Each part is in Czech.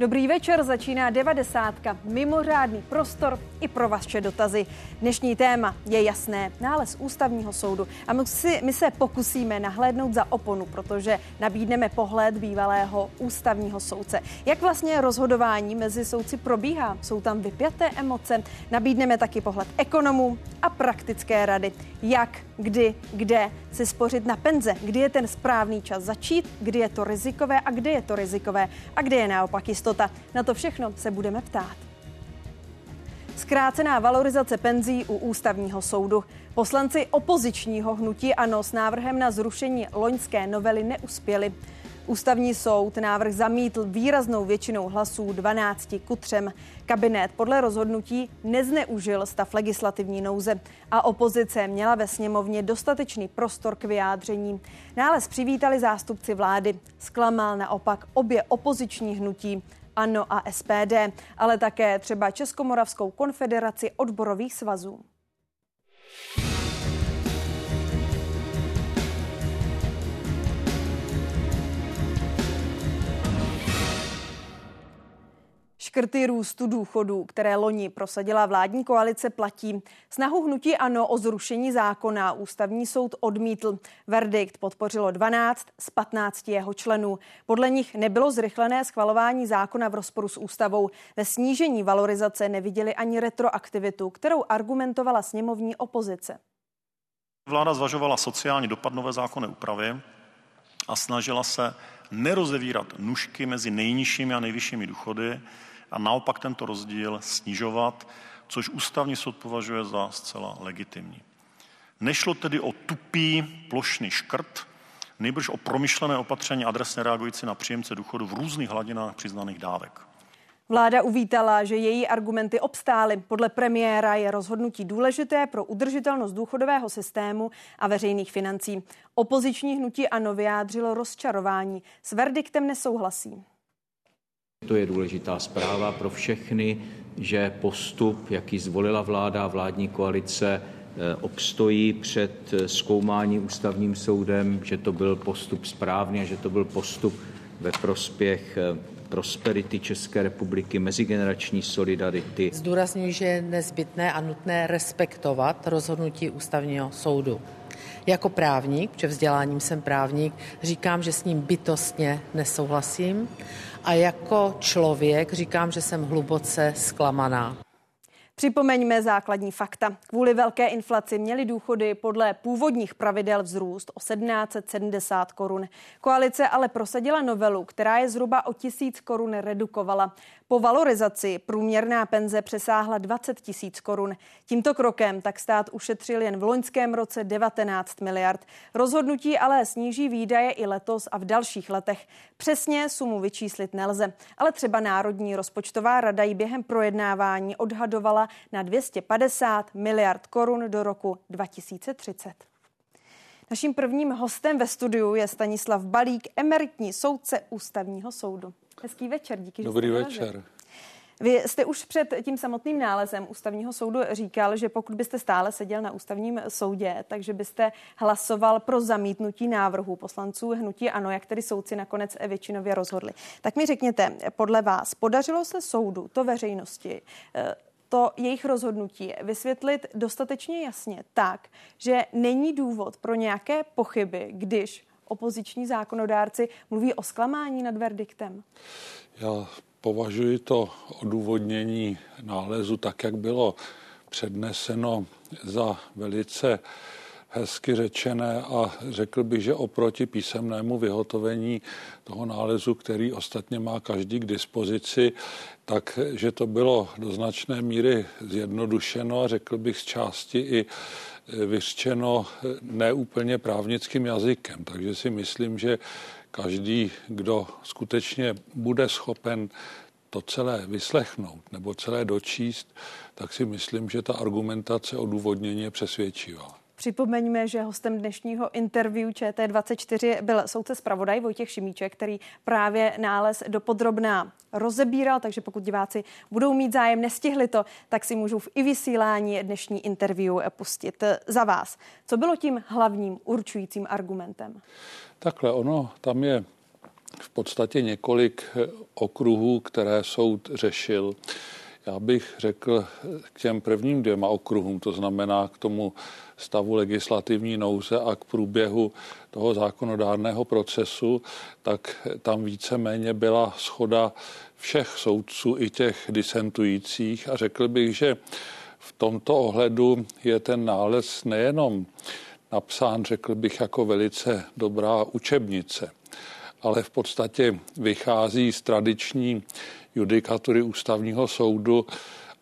Dobrý večer, začíná devadesátka. Mimořádný prostor i pro vaše dotazy. Dnešní téma je jasné, nález ústavního soudu. A my, si, my se pokusíme nahlédnout za oponu, protože nabídneme pohled bývalého ústavního soudce. Jak vlastně rozhodování mezi soudci probíhá? Jsou tam vypjaté emoce? Nabídneme taky pohled ekonomů a praktické rady. Jak, kdy, kde si spořit na penze? Kdy je ten správný čas začít? Kdy je to rizikové a kdy je to rizikové? A kdy je naopak jistota? Jistota. Na to všechno se budeme ptát. Zkrácená valorizace penzí u ústavního soudu. Poslanci opozičního hnutí ANO s návrhem na zrušení loňské novely neuspěli. Ústavní soud návrh zamítl výraznou většinou hlasů 12 ku 3. Kabinet podle rozhodnutí nezneužil stav legislativní nouze a opozice měla ve sněmovně dostatečný prostor k vyjádření. Nález přivítali zástupci vlády. Zklamal naopak obě opoziční hnutí. ANO a SPD, ale také třeba Českomoravskou konfederaci odborových svazů. Škrty růstu důchodů, které loni prosadila vládní koalice, platí. Snahu hnutí ANO o zrušení zákona ústavní soud odmítl. Verdikt podpořilo 12 z 15 jeho členů. Podle nich nebylo zrychlené schvalování zákona v rozporu s ústavou. Ve snížení valorizace neviděli ani retroaktivitu, kterou argumentovala sněmovní opozice. Vláda zvažovala sociální dopad nové zákonné úpravy a snažila se nerozevírat nůžky mezi nejnižšími a nejvyššími důchody, a naopak tento rozdíl snižovat, což ústavní soud považuje za zcela legitimní. Nešlo tedy o tupý plošný škrt, nejbrž o promyšlené opatření adresně reagující na příjemce důchodu v různých hladinách přiznaných dávek. Vláda uvítala, že její argumenty obstály. Podle premiéra je rozhodnutí důležité pro udržitelnost důchodového systému a veřejných financí. Opoziční hnutí ANO vyjádřilo rozčarování. S verdiktem nesouhlasí. To je důležitá zpráva pro všechny, že postup, jaký zvolila vláda a vládní koalice, eh, obstojí před eh, zkoumání ústavním soudem, že to byl postup správný a že to byl postup ve prospěch eh, prosperity České republiky, mezigenerační solidarity. Zdůraznuju, že je nezbytné a nutné respektovat rozhodnutí ústavního soudu. Jako právník, protože vzděláním jsem právník, říkám, že s ním bytostně nesouhlasím a jako člověk říkám, že jsem hluboce zklamaná. Připomeňme základní fakta. Kvůli velké inflaci měly důchody podle původních pravidel vzrůst o 1770 korun. Koalice ale prosadila novelu, která je zhruba o tisíc korun redukovala. Po valorizaci průměrná penze přesáhla 20 tisíc korun. Tímto krokem tak stát ušetřil jen v loňském roce 19 miliard. Rozhodnutí ale sníží výdaje i letos a v dalších letech. Přesně sumu vyčíslit nelze, ale třeba Národní rozpočtová rada ji během projednávání odhadovala na 250 miliard korun do roku 2030. Naším prvním hostem ve studiu je Stanislav Balík, emeritní soudce ústavního soudu. Hezký večer, díky. Dobrý že večer. Vy jste už před tím samotným nálezem ústavního soudu říkal, že pokud byste stále seděl na ústavním soudě, takže byste hlasoval pro zamítnutí návrhu poslanců hnutí ANO, jak tedy soudci nakonec většinově rozhodli. Tak mi řekněte, podle vás, podařilo se soudu, to veřejnosti, eh, to jejich rozhodnutí vysvětlit dostatečně jasně tak, že není důvod pro nějaké pochyby, když opoziční zákonodárci mluví o zklamání nad verdiktem? Já považuji to odůvodnění nálezu tak, jak bylo předneseno za velice hezky řečené a řekl bych, že oproti písemnému vyhotovení toho nálezu, který ostatně má každý k dispozici, tak že to bylo do značné míry zjednodušeno a řekl bych z části i vyřčeno neúplně právnickým jazykem. Takže si myslím, že každý, kdo skutečně bude schopen to celé vyslechnout nebo celé dočíst, tak si myslím, že ta argumentace odůvodnění je přesvědčivá. Připomeňme, že hostem dnešního interview ČT24 byl soudce zpravodaj Vojtěch Šimíček, který právě nález dopodrobná rozebíral, takže pokud diváci budou mít zájem, nestihli to, tak si můžou v i vysílání dnešní interview pustit za vás. Co bylo tím hlavním určujícím argumentem? Takhle, ono tam je v podstatě několik okruhů, které soud řešil. Já bych řekl k těm prvním dvěma okruhům, to znamená k tomu stavu legislativní nouze a k průběhu toho zákonodárného procesu, tak tam víceméně byla schoda všech soudců i těch disentujících. A řekl bych, že v tomto ohledu je ten nález nejenom napsán, řekl bych, jako velice dobrá učebnice, ale v podstatě vychází z tradiční judikatury ústavního soudu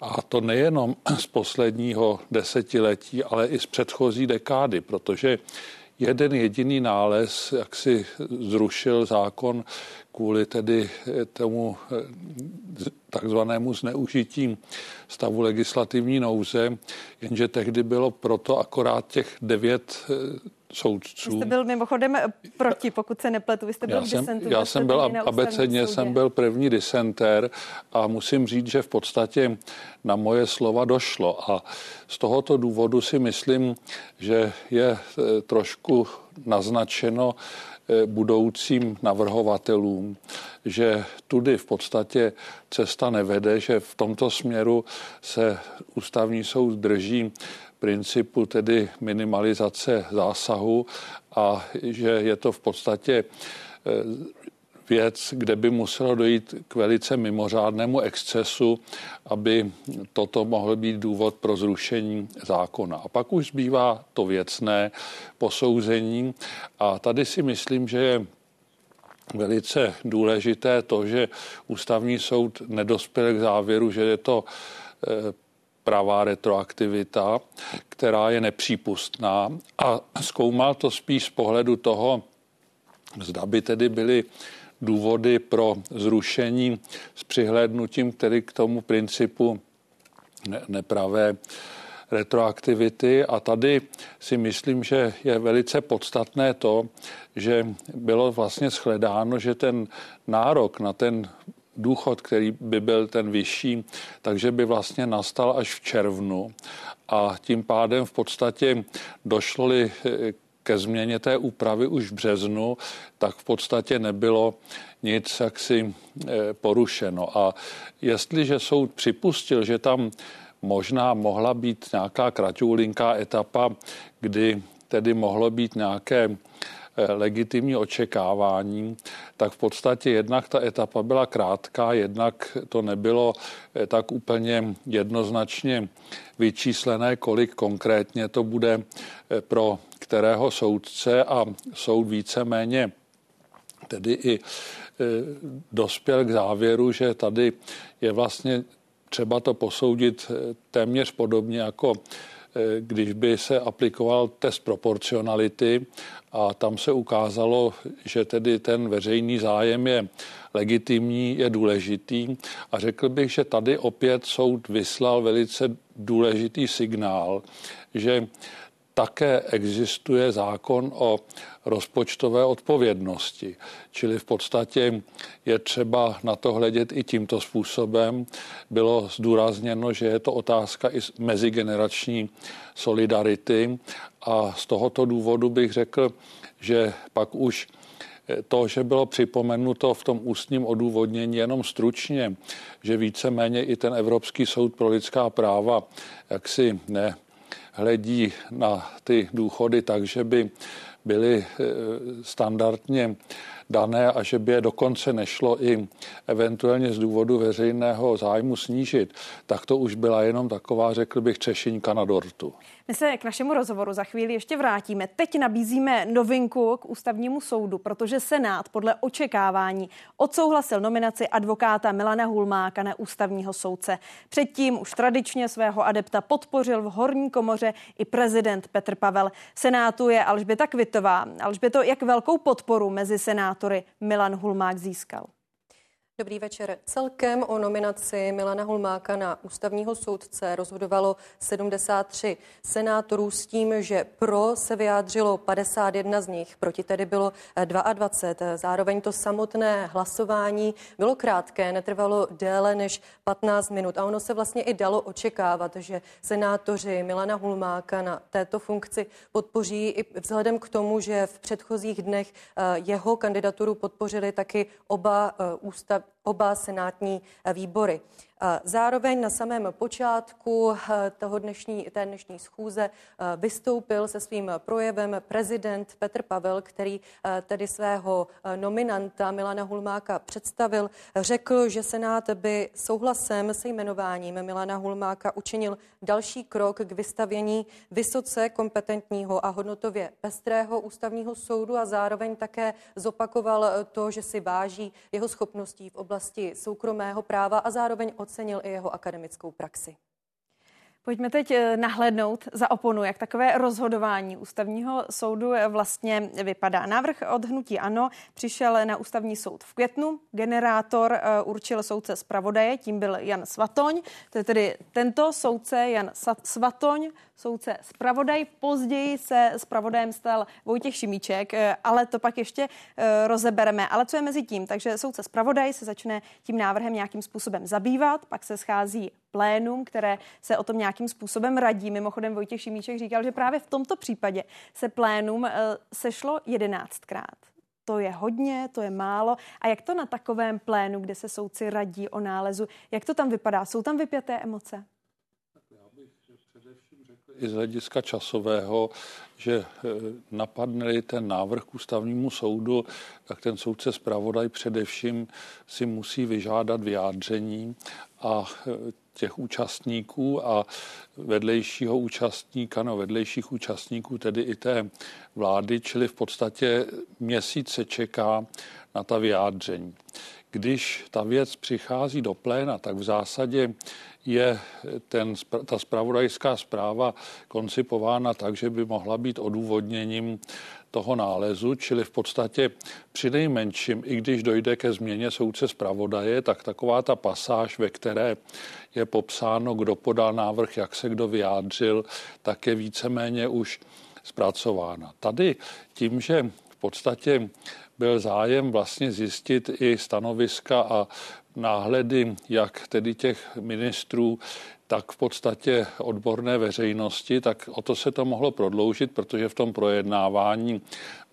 a to nejenom z posledního desetiletí, ale i z předchozí dekády, protože jeden jediný nález, jak si zrušil zákon kvůli tedy tomu eh, takzvanému zneužití stavu legislativní nouze, jenže tehdy bylo proto akorát těch devět eh, soudců. Vy jste byl mimochodem proti, pokud se nepletu. Vy jste byl já jsem, já jsem byl abecedně, jsem byl první disenter a musím říct, že v podstatě na moje slova došlo a z tohoto důvodu si myslím, že je eh, trošku naznačeno eh, budoucím navrhovatelům, že tudy v podstatě cesta nevede, že v tomto směru se ústavní soud drží principu tedy minimalizace zásahu a že je to v podstatě eh, věc, kde by muselo dojít k velice mimořádnému excesu, aby toto mohl být důvod pro zrušení zákona. A pak už zbývá to věcné posouzení a tady si myslím, že je velice důležité to, že ústavní soud nedospěl k závěru, že je to eh, pravá retroaktivita, která je nepřípustná a zkoumal to spíš z pohledu toho, zda by tedy byly důvody pro zrušení s přihlédnutím tedy k tomu principu nepravé retroaktivity. A tady si myslím, že je velice podstatné to, že bylo vlastně shledáno, že ten nárok na ten důchod, který by byl ten vyšší, takže by vlastně nastal až v červnu a tím pádem v podstatě došlo-li eh, ke změně té úpravy už v březnu, tak v podstatě nebylo nic jaksi eh, porušeno. A jestliže soud připustil, že tam možná mohla být nějaká kratoulinká etapa, kdy tedy mohlo být nějaké legitimní očekávání, tak v podstatě jednak ta etapa byla krátká, jednak to nebylo eh, tak úplně jednoznačně vyčíslené, kolik konkrétně to bude eh, pro kterého soudce a soud víceméně tedy i dospěl k závěru, že tady je vlastně třeba to posoudit téměř podobně jako když by se aplikoval test proporcionality a tam se ukázalo, že tedy ten veřejný zájem je legitimní, je důležitý a řekl bych, že tady opět soud vyslal velice důležitý signál, že také existuje zákon o rozpočtové odpovědnosti. Čili v podstatě je třeba na to hledět i tímto způsobem. Bylo zdůrazněno, že je to otázka i mezigenerační solidarity a z tohoto důvodu bych řekl, že pak už to, že bylo připomenuto v tom ústním odůvodnění jenom stručně, že víceméně i ten Evropský soud pro lidská práva jaksi ne hledí na ty důchody tak, že by byly eh, standardně dané a že by je dokonce nešlo i eventuálně z důvodu veřejného zájmu snížit, tak to už byla jenom taková, řekl bych, třešinka na dortu. My se k našemu rozhovoru za chvíli ještě vrátíme. Teď nabízíme novinku k ústavnímu soudu, protože Senát podle očekávání odsouhlasil nominaci advokáta Milana Hulmáka na ústavního soudce. Předtím už tradičně svého adepta podpořil v horní komoře i prezident Petr Pavel. Senátu je Alžběta Kvitová. Alžběto, jak velkou podporu mezi senátory Milan Hulmák získal? Dobrý večer. Celkem o nominaci Milana Hulmáka na ústavního soudce rozhodovalo 73 senátorů s tím, že pro se vyjádřilo 51 z nich, proti tedy bylo 22. Zároveň to samotné hlasování bylo krátké, netrvalo déle než 15 minut a ono se vlastně i dalo očekávat, že senátoři Milana Hulmáka na této funkci podpoří i vzhledem k tomu, že v předchozích dnech eh, jeho kandidaturu podpořili taky oba eh, ústav, oba senátní eh, výbory. Zároveň na samém počátku eh, toho dnešní, té dnešní schůze eh, vystoupil se svým projevem prezident Petr Pavel, který eh, tedy svého nominanta Milana Hulmáka představil. Řekl, že Senát by souhlasem se jmenováním Milana Hulmáka učinil další krok k vystavění vysoce kompetentního a hodnotově pestrého ústavního soudu a zároveň také zopakoval to, že si váží jeho schopností v oblasti soukromého práva a zároveň ocenil i jeho akademickou praxi. Pojďme teď eh, nahlédnout za oponu, jak takové rozhodování ústavního soudu eh, vlastně vypadá. Návrh od hnutí ANO přišel na ústavní soud v květnu. Generátor eh, určil soudce zpravodaje, tím byl Jan Svatoň. To je tedy tento soudce Jan Svatoň, soudce zpravodaj. Později se zpravodajem stal Vojtěch Šimíček, ale to pak ještě rozebereme. Ale co je mezi tím? Takže soudce zpravodaj se začne tím návrhem nějakým způsobem zabývat, pak se schází plénum, které se o tom nějakým způsobem radí. Mimochodem Vojtěch Šimíček říkal, že právě v tomto případě se plénum eh, sešlo jedenáctkrát. To je hodně, to je málo. A jak to na takovém plénu, kde se soudci radí o nálezu, jak to tam vypadá? Jsou tam vypjaté emoce? I z hlediska časového, že eh, napadne ten návrh k ústavnímu soudu, tak ten soudce zpravodaj především si musí vyžádat vyjádření a eh, těch účastníků a vedlejšího účastníka, no vedlejších účastníků, tedy i té vlády, čili v podstatě měsíc se čeká na ta vyjádření. Když ta věc přichází do pléna, tak v zásadě je ten, ta spravodajská zpráva koncipována tak, že by mohla být odůvodněním toho nálezu, čili v podstatě při nejmenším, i když dojde ke změně soudce zpravodaje, tak taková ta pasáž, ve které je popsáno, kdo podal návrh, jak se kdo vyjádřil, tak je víceméně už zpracována. Tady tím, že v podstatě byl zájem vlastně zjistit i stanoviska a náhledy jak tedy těch ministrů, tak v podstatě odborné veřejnosti, tak o to se to mohlo prodloužit, protože v tom projednávání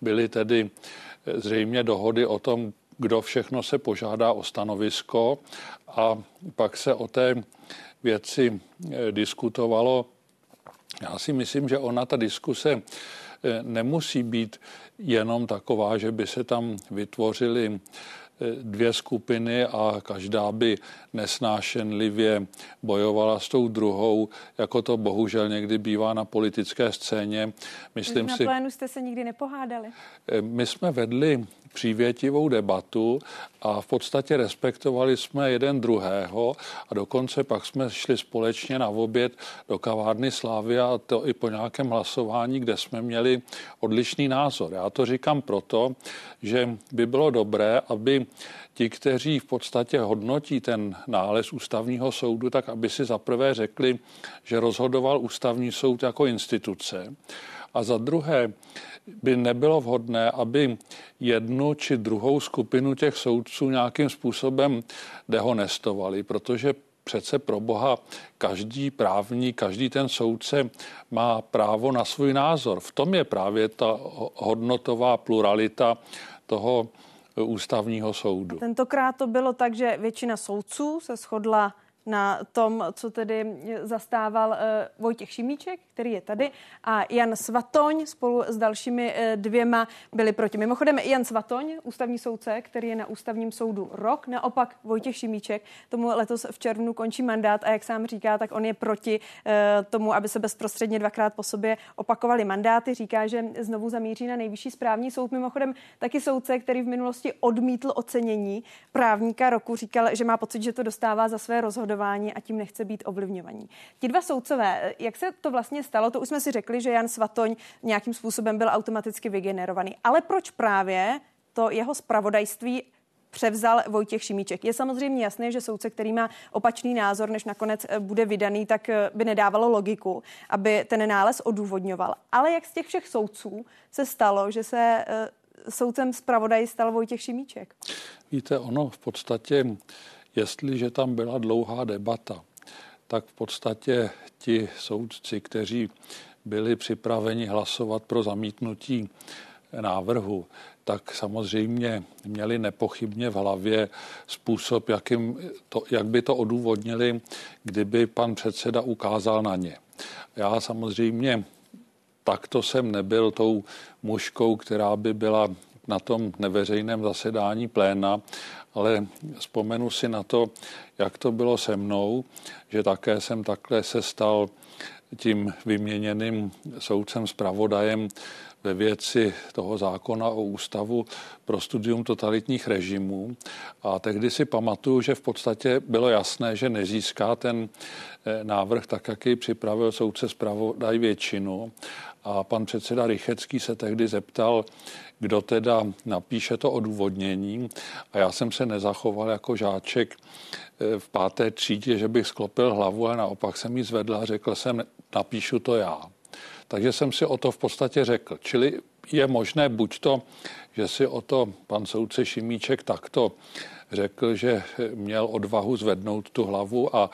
byly tedy zřejmě dohody o tom, kdo všechno se požádá o stanovisko a pak se o té věci eh, diskutovalo. Já si myslím, že ona, ta diskuse, eh, nemusí být jenom taková, že by se tam vytvořily dvě skupiny a každá by nesnášenlivě bojovala s tou druhou, jako to bohužel někdy bývá na politické scéně. Myslím na si, plénu jste se nikdy nepohádali? Eh, my jsme vedli přívětivou debatu a v podstatě respektovali jsme jeden druhého a dokonce pak jsme šli společně na oběd do kavárny Slávy a to i po nějakém hlasování, kde jsme měli odlišný názor. Já to říkám proto, že by bylo dobré, aby ti, kteří v podstatě hodnotí ten nález ústavního soudu, tak aby si zaprvé řekli, že rozhodoval ústavní soud jako instituce a za druhé by nebylo vhodné, aby jednu či druhou skupinu těch soudců nějakým způsobem dehonestovali, protože přece pro Boha každý právní, každý ten soudce má právo na svůj názor. V tom je právě ta hodnotová pluralita toho ústavního soudu. A tentokrát to bylo tak, že většina soudců se shodla na tom, co tedy zastával uh, Vojtěch Šimíček, který je tady, a Jan Svatoň spolu s dalšími uh, dvěma byli proti. Mimochodem Jan Svatoň, ústavní soudce, který je na ústavním soudu rok, naopak Vojtěch Šimíček, tomu letos v červnu končí mandát a jak sám říká, tak on je proti uh, tomu, aby se bezprostředně dvakrát po sobě opakovali mandáty. Říká, že znovu zamíří na nejvyšší správní soud. Mimochodem taky soudce, který v minulosti odmítl ocenění právníka roku, říkal, že má pocit, že to dostává za své rozhodování rozhodování a tím nechce být ovlivňovaní. Ti dva soudcové, jak se to vlastně stalo, to už jsme si řekli, že Jan Svatoň nějakým způsobem byl automaticky vygenerovaný. Ale proč právě to jeho spravodajství převzal Vojtěch Šimíček. Je samozřejmě jasné, že soudce, který má opačný názor, než nakonec eh, bude vydaný, tak eh, by nedávalo logiku, aby ten nález odůvodňoval. Ale jak z těch všech soudců se stalo, že se eh, soudcem zpravodaj stal Vojtěch Šimíček? Víte, ono v podstatě, jestliže tam byla dlouhá debata, tak v podstatě ti soudci, kteří byli připraveni hlasovat pro zamítnutí návrhu, tak samozřejmě měli nepochybně v hlavě způsob, jakým to, jak by to odůvodnili, kdyby pan předseda ukázal na ně. Já samozřejmě takto jsem nebyl tou mužkou, která by byla na tom neveřejném zasedání pléna, ale vzpomenu si na to, jak to bylo se mnou, že také jsem takhle se stal tím vyměněným soudcem zpravodajem ve věci toho zákona o ústavu pro studium totalitních režimů. A tehdy si pamatuju, že v podstatě bylo jasné, že nezíská ten eh, návrh tak, jak ji připravil soudce zpravodaj většinu. A pan předseda Rychecký se tehdy zeptal, kdo teda napíše to odůvodnění. A já jsem se nezachoval jako žáček eh, v páté třídě, že bych sklopil hlavu, ale naopak jsem ji zvedl a řekl jsem, napíšu to já. Takže jsem si o to v podstatě řekl. Čili je možné buď to, že si o to pan soudce Šimíček takto řekl, že měl odvahu zvednout tu hlavu a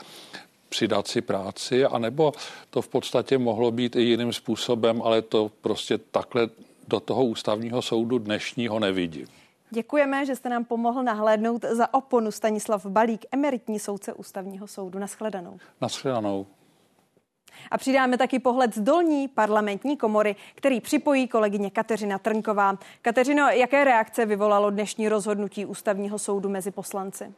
přidat si práci, anebo to v podstatě mohlo být i jiným způsobem, ale to prostě takhle do toho ústavního soudu dnešního nevidím. Děkujeme, že jste nám pomohl nahlédnout za oponu Stanislav Balík, emeritní soudce ústavního soudu. Naschledanou. Naschledanou. A přidáme taky pohled z dolní parlamentní komory, který připojí kolegyně Kateřina Trnková. Kateřino, jaké reakce vyvolalo dnešní rozhodnutí ústavního soudu mezi poslanci?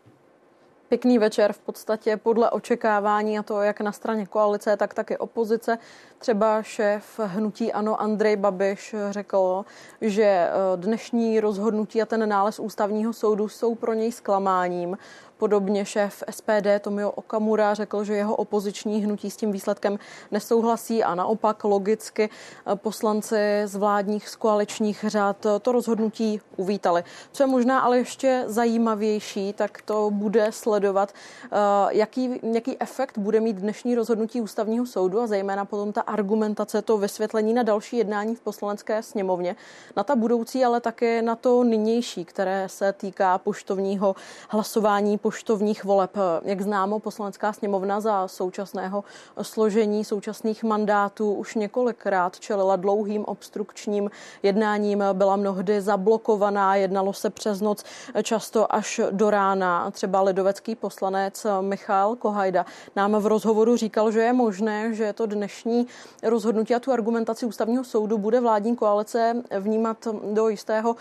Pěkný večer v podstatě podle očekávání a to jak na straně koalice, tak taky opozice. Třeba šéf hnutí Ano Andrej Babiš řekl, že eh, dnešní rozhodnutí a ten nález ústavního soudu jsou pro něj zklamáním. Podobně šéf SPD Tomio Okamura řekl, že jeho opoziční hnutí s tím výsledkem nesouhlasí a naopak logicky poslanci z vládních z koaličních řád to rozhodnutí uvítali. Co je možná ale ještě zajímavější, tak to bude sledovat, eh, jaký, jaký efekt bude mít dnešní rozhodnutí ústavního soudu a zejména potom ta argumentace, to vysvětlení na další jednání v poslanecké sněmovně, na ta budoucí, ale také na to nynější, které se týká poštovního hlasování poštovních voleb. Jak známo, poslanecká sněmovna za současného složení současných mandátů už několikrát čelila dlouhým obstrukčním jednáním, byla mnohdy zablokovaná, jednalo se přes noc často až do rána. Třeba lidovecký poslanec Michal Kohajda nám v rozhovoru říkal, že je možné, že to dnešní rozhodnutí a tu argumentaci ústavního soudu bude vládní koalice vnímat do jistého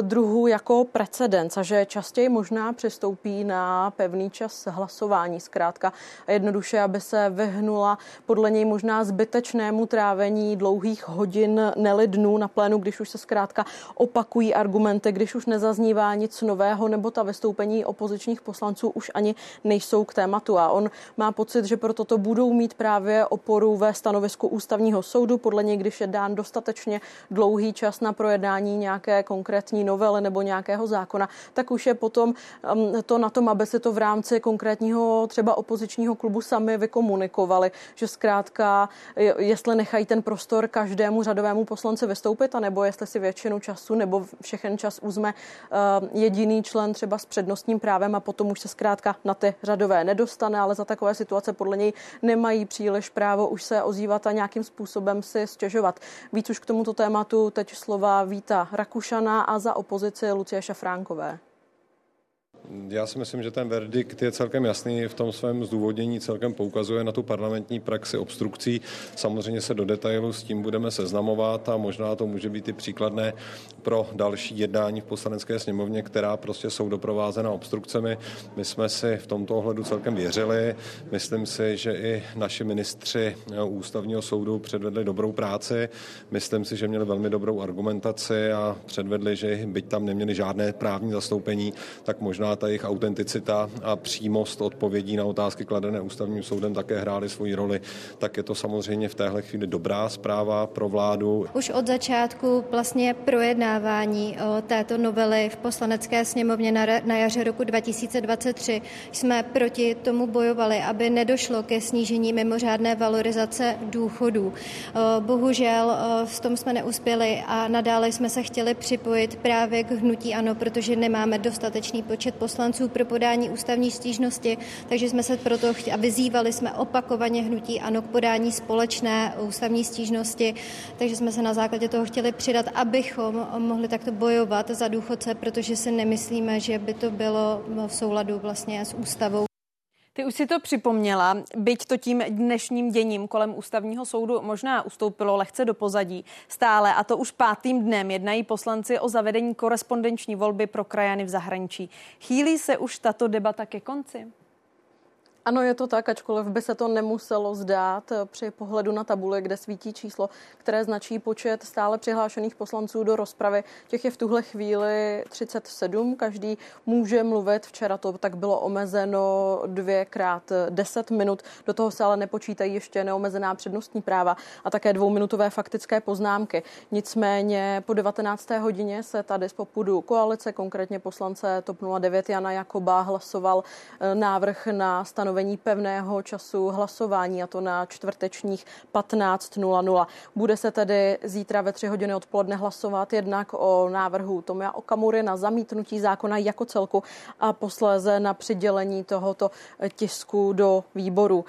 druhu jako precedens a že častěji možná přistoupí na pevný čas hlasování zkrátka a jednoduše, aby se vyhnula podle něj možná zbytečnému trávení dlouhých hodin, neli dnů na plénu, když už se zkrátka opakují argumenty, když už nezaznívá nic nového, nebo ta vystoupení opozičních poslanců už ani nejsou k tématu. A on má pocit, že proto to budou mít právě oporu ve stanovisku ústavního soudu. Podle něj, když je dán dostatečně dlouhý čas na projednání nějaké konkrétní novely nebo nějakého zákona, tak už je potom um, to na tom, aby se to v rámci konkrétního třeba opozičního klubu sami vykomunikovali, že zkrátka, jestli nechají ten prostor každému řadovému poslanci vystoupit, anebo jestli si většinu času nebo všechen čas uzme uh, jediný člen třeba s přednostním právem a potom už se zkrátka na ty řadové nedostane, ale za takové situace podle něj nemají příliš právo už se ozývat a nějakým způsobem si stěžovat. Víc už k tomuto tématu teď slova Víta Rakušana a za opozici Lucie Šafránkové. Já si myslím, že ten verdikt je celkem jasný v tom svém zdůvodnění, celkem poukazuje na tu parlamentní praxi obstrukcí. Samozřejmě se do detailu s tím budeme seznamovat a možná to může být i příkladné pro další jednání v poslanecké sněmovně, která prostě jsou doprovázena obstrukcemi. My jsme si v tomto ohledu celkem věřili. Myslím si, že i naši ministři ústavního soudu předvedli dobrou práci. Myslím si, že měli velmi dobrou argumentaci a předvedli, že byť tam neměli žádné právní zastoupení, tak možná ta jejich autenticita a přímost odpovědí na otázky kladené ústavním soudem také hrály svoji roli, tak je to samozřejmě v téhle chvíli dobrá zpráva pro vládu. Už od začátku vlastně projednávání této novely v poslanecké sněmovně na jaře roku 2023 jsme proti tomu bojovali, aby nedošlo ke snížení mimořádné valorizace důchodů. Bohužel v tom jsme neuspěli a nadále jsme se chtěli připojit právě k hnutí ANO, protože nemáme dostatečný počet poslanců pro podání ústavní stížnosti, takže jsme se proto a vyzývali jsme opakovaně hnutí ANO k podání společné ústavní stížnosti, takže jsme se na základě toho chtěli přidat, abychom mohli takto bojovat za důchodce, protože si nemyslíme, že by to bylo v souladu vlastně s ústavou. Ty už si to připomněla, byť to tím dnešním děním kolem ústavního soudu možná ustoupilo lehce do pozadí. Stále, a to už pátým dnem, jednají poslanci o zavedení korespondenční volby pro krajany v zahraničí. Chýlí se už tato debata ke konci? Ano, je to tak, ačkoliv by se to nemuselo zdát při pohledu na tabuli, kde svítí číslo, které značí počet stále přihlášených poslanců do rozpravy. Těch je v tuhle chvíli 37, každý může mluvit. Včera to tak bylo omezeno dvěkrát 10 minut. Do toho se ale nepočítají ještě neomezená přednostní práva a také dvouminutové faktické poznámky. Nicméně po 19. hodině se tady z popudu koalice, konkrétně poslance TOP 09 Jana Jakoba, hlasoval eh, návrh na stanovení stanovení pevného času hlasování, a to na čtvrtečních 15.00. Bude se tedy zítra ve tři hodiny odpoledne hlasovat jednak o návrhu Tomia Okamury na zamítnutí zákona jako celku a posléze na přidělení tohoto tisku do výboru.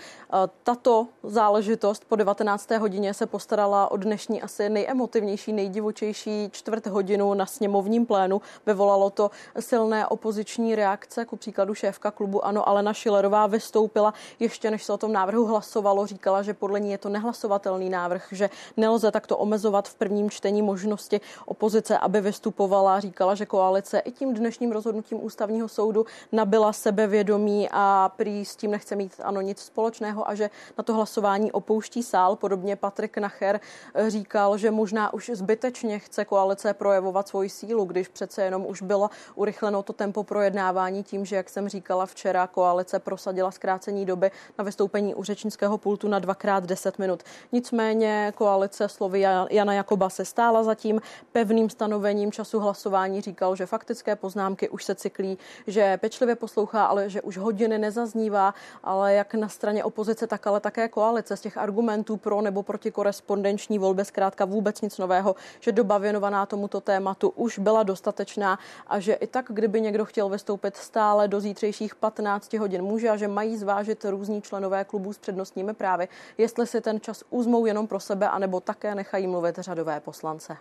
Tato záležitost po 19. hodině se postarala o dnešní asi nejemotivnější, nejdivočejší čtvrt hodinu na sněmovním plénu. Vyvolalo to silné opoziční reakce, ku příkladu šéfka klubu Ano Alena Šilerová vystoupila vystoupila ještě než se o tom návrhu hlasovalo, říkala, že podle ní je to nehlasovatelný návrh, že nelze takto omezovat v prvním čtení možnosti opozice, aby vystupovala. Říkala, že koalice i tím dnešním rozhodnutím ústavního soudu nabila sebevědomí a prý s tím nechce mít ano nic společného a že na to hlasování opouští sál. Podobně Patrik Nacher říkal, že možná už zbytečně chce koalice projevovat svoji sílu, když přece jenom už bylo urychleno to tempo projednávání tím, že, jak jsem říkala včera, koalice prosadila zkrácení doby na vystoupení u řečnického pultu na dvakrát 10 minut. Nicméně koalice slovy Jana Jakoba se stála za tím pevným stanovením času hlasování. Říkal, že faktické poznámky už se cyklí, že pečlivě poslouchá, ale že už hodiny nezaznívá, ale jak na straně opozice, tak ale také koalice z těch argumentů pro nebo proti korespondenční volbě zkrátka vůbec nic nového, že doba věnovaná tomuto tématu už byla dostatečná a že i tak, kdyby někdo chtěl vystoupit stále do zítřejších 15 hodin může a že mají zvážit různí členové klubů s přednostními právy, jestli si ten čas uzmou jenom pro sebe, anebo také nechají mluvit řadové poslance.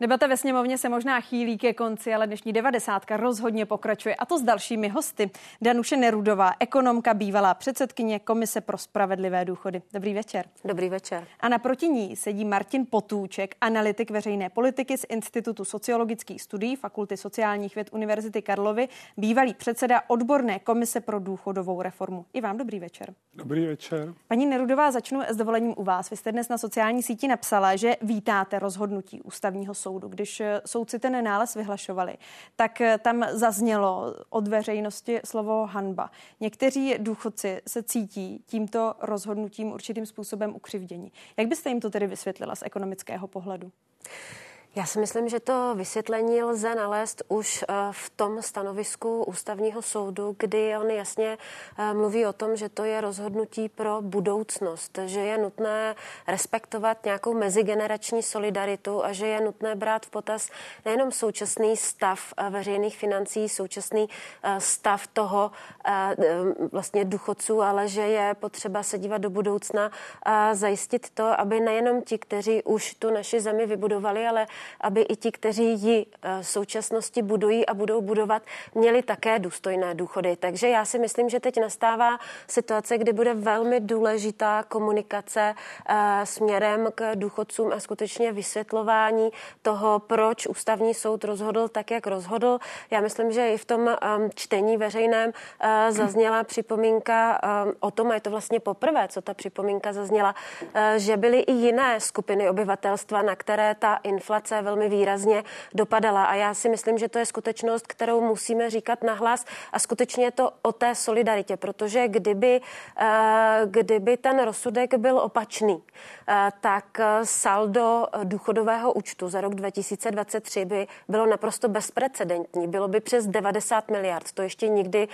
Debata ve sněmovně se možná chýlí ke konci, ale dnešní devadesátka rozhodně pokračuje a to s dalšími hosty. Danuše Nerudová, ekonomka, bývalá předsedkyně Komise pro spravedlivé důchody. Dobrý večer. Dobrý večer. A naproti ní sedí Martin Potůček, analytik veřejné politiky z Institutu sociologických studií Fakulty sociálních věd Univerzity Karlovy, bývalý předseda odborné komise pro důchodovou reformu. I vám dobrý večer. Dobrý večer. Paní Nerudová, začnu s dovolením u vás. Vy jste dnes na sociální síti napsala, že vítáte rozhodnutí ústavního soudu. Když eh, soudci ten nález vyhlašovali, tak eh, tam zaznělo od veřejnosti slovo hanba. Někteří důchodci se cítí tímto rozhodnutím určitým způsobem ukřivdění. Jak byste jim to tedy vysvětlila z ekonomického pohledu? Já si myslím, že to vysvětlení lze nalézt už eh, v tom stanovisku ústavního soudu, kdy on jasně eh, mluví o tom, že to je rozhodnutí pro budoucnost, že je nutné respektovat nějakou mezigenerační solidaritu a že je nutné brát v potaz nejenom současný stav eh, veřejných financí, současný stav toho vlastně důchodců, ale že je potřeba se dívat do budoucna a zajistit to, aby nejenom ti, kteří už tu naši zemi vybudovali, ale aby i ti, kteří ji eh, v současnosti budují a budou budovat, měli také důstojné důchody. Takže já si myslím, že teď nastává situace, kdy bude velmi důležitá komunikace eh, směrem k důchodcům a skutečně vysvětlování toho, proč ústavní soud rozhodl tak, jak rozhodl. Já myslím, že i v tom ehm, čtení veřejném eh, zazněla připomínka ehm, o tom, a je to vlastně poprvé, co ta připomínka zazněla, že byly i jiné skupiny obyvatelstva, na které ta inflace inflace velmi výrazně dopadala. A já si myslím, že to je skutečnost, kterou musíme říkat nahlas a skutečně je to o té solidaritě, protože kdyby, eh, kdyby ten rozsudek byl opačný, eh, tak saldo důchodového účtu za rok 2023 by bylo naprosto bezprecedentní. Bylo by přes 90 miliard. To ještě nikdy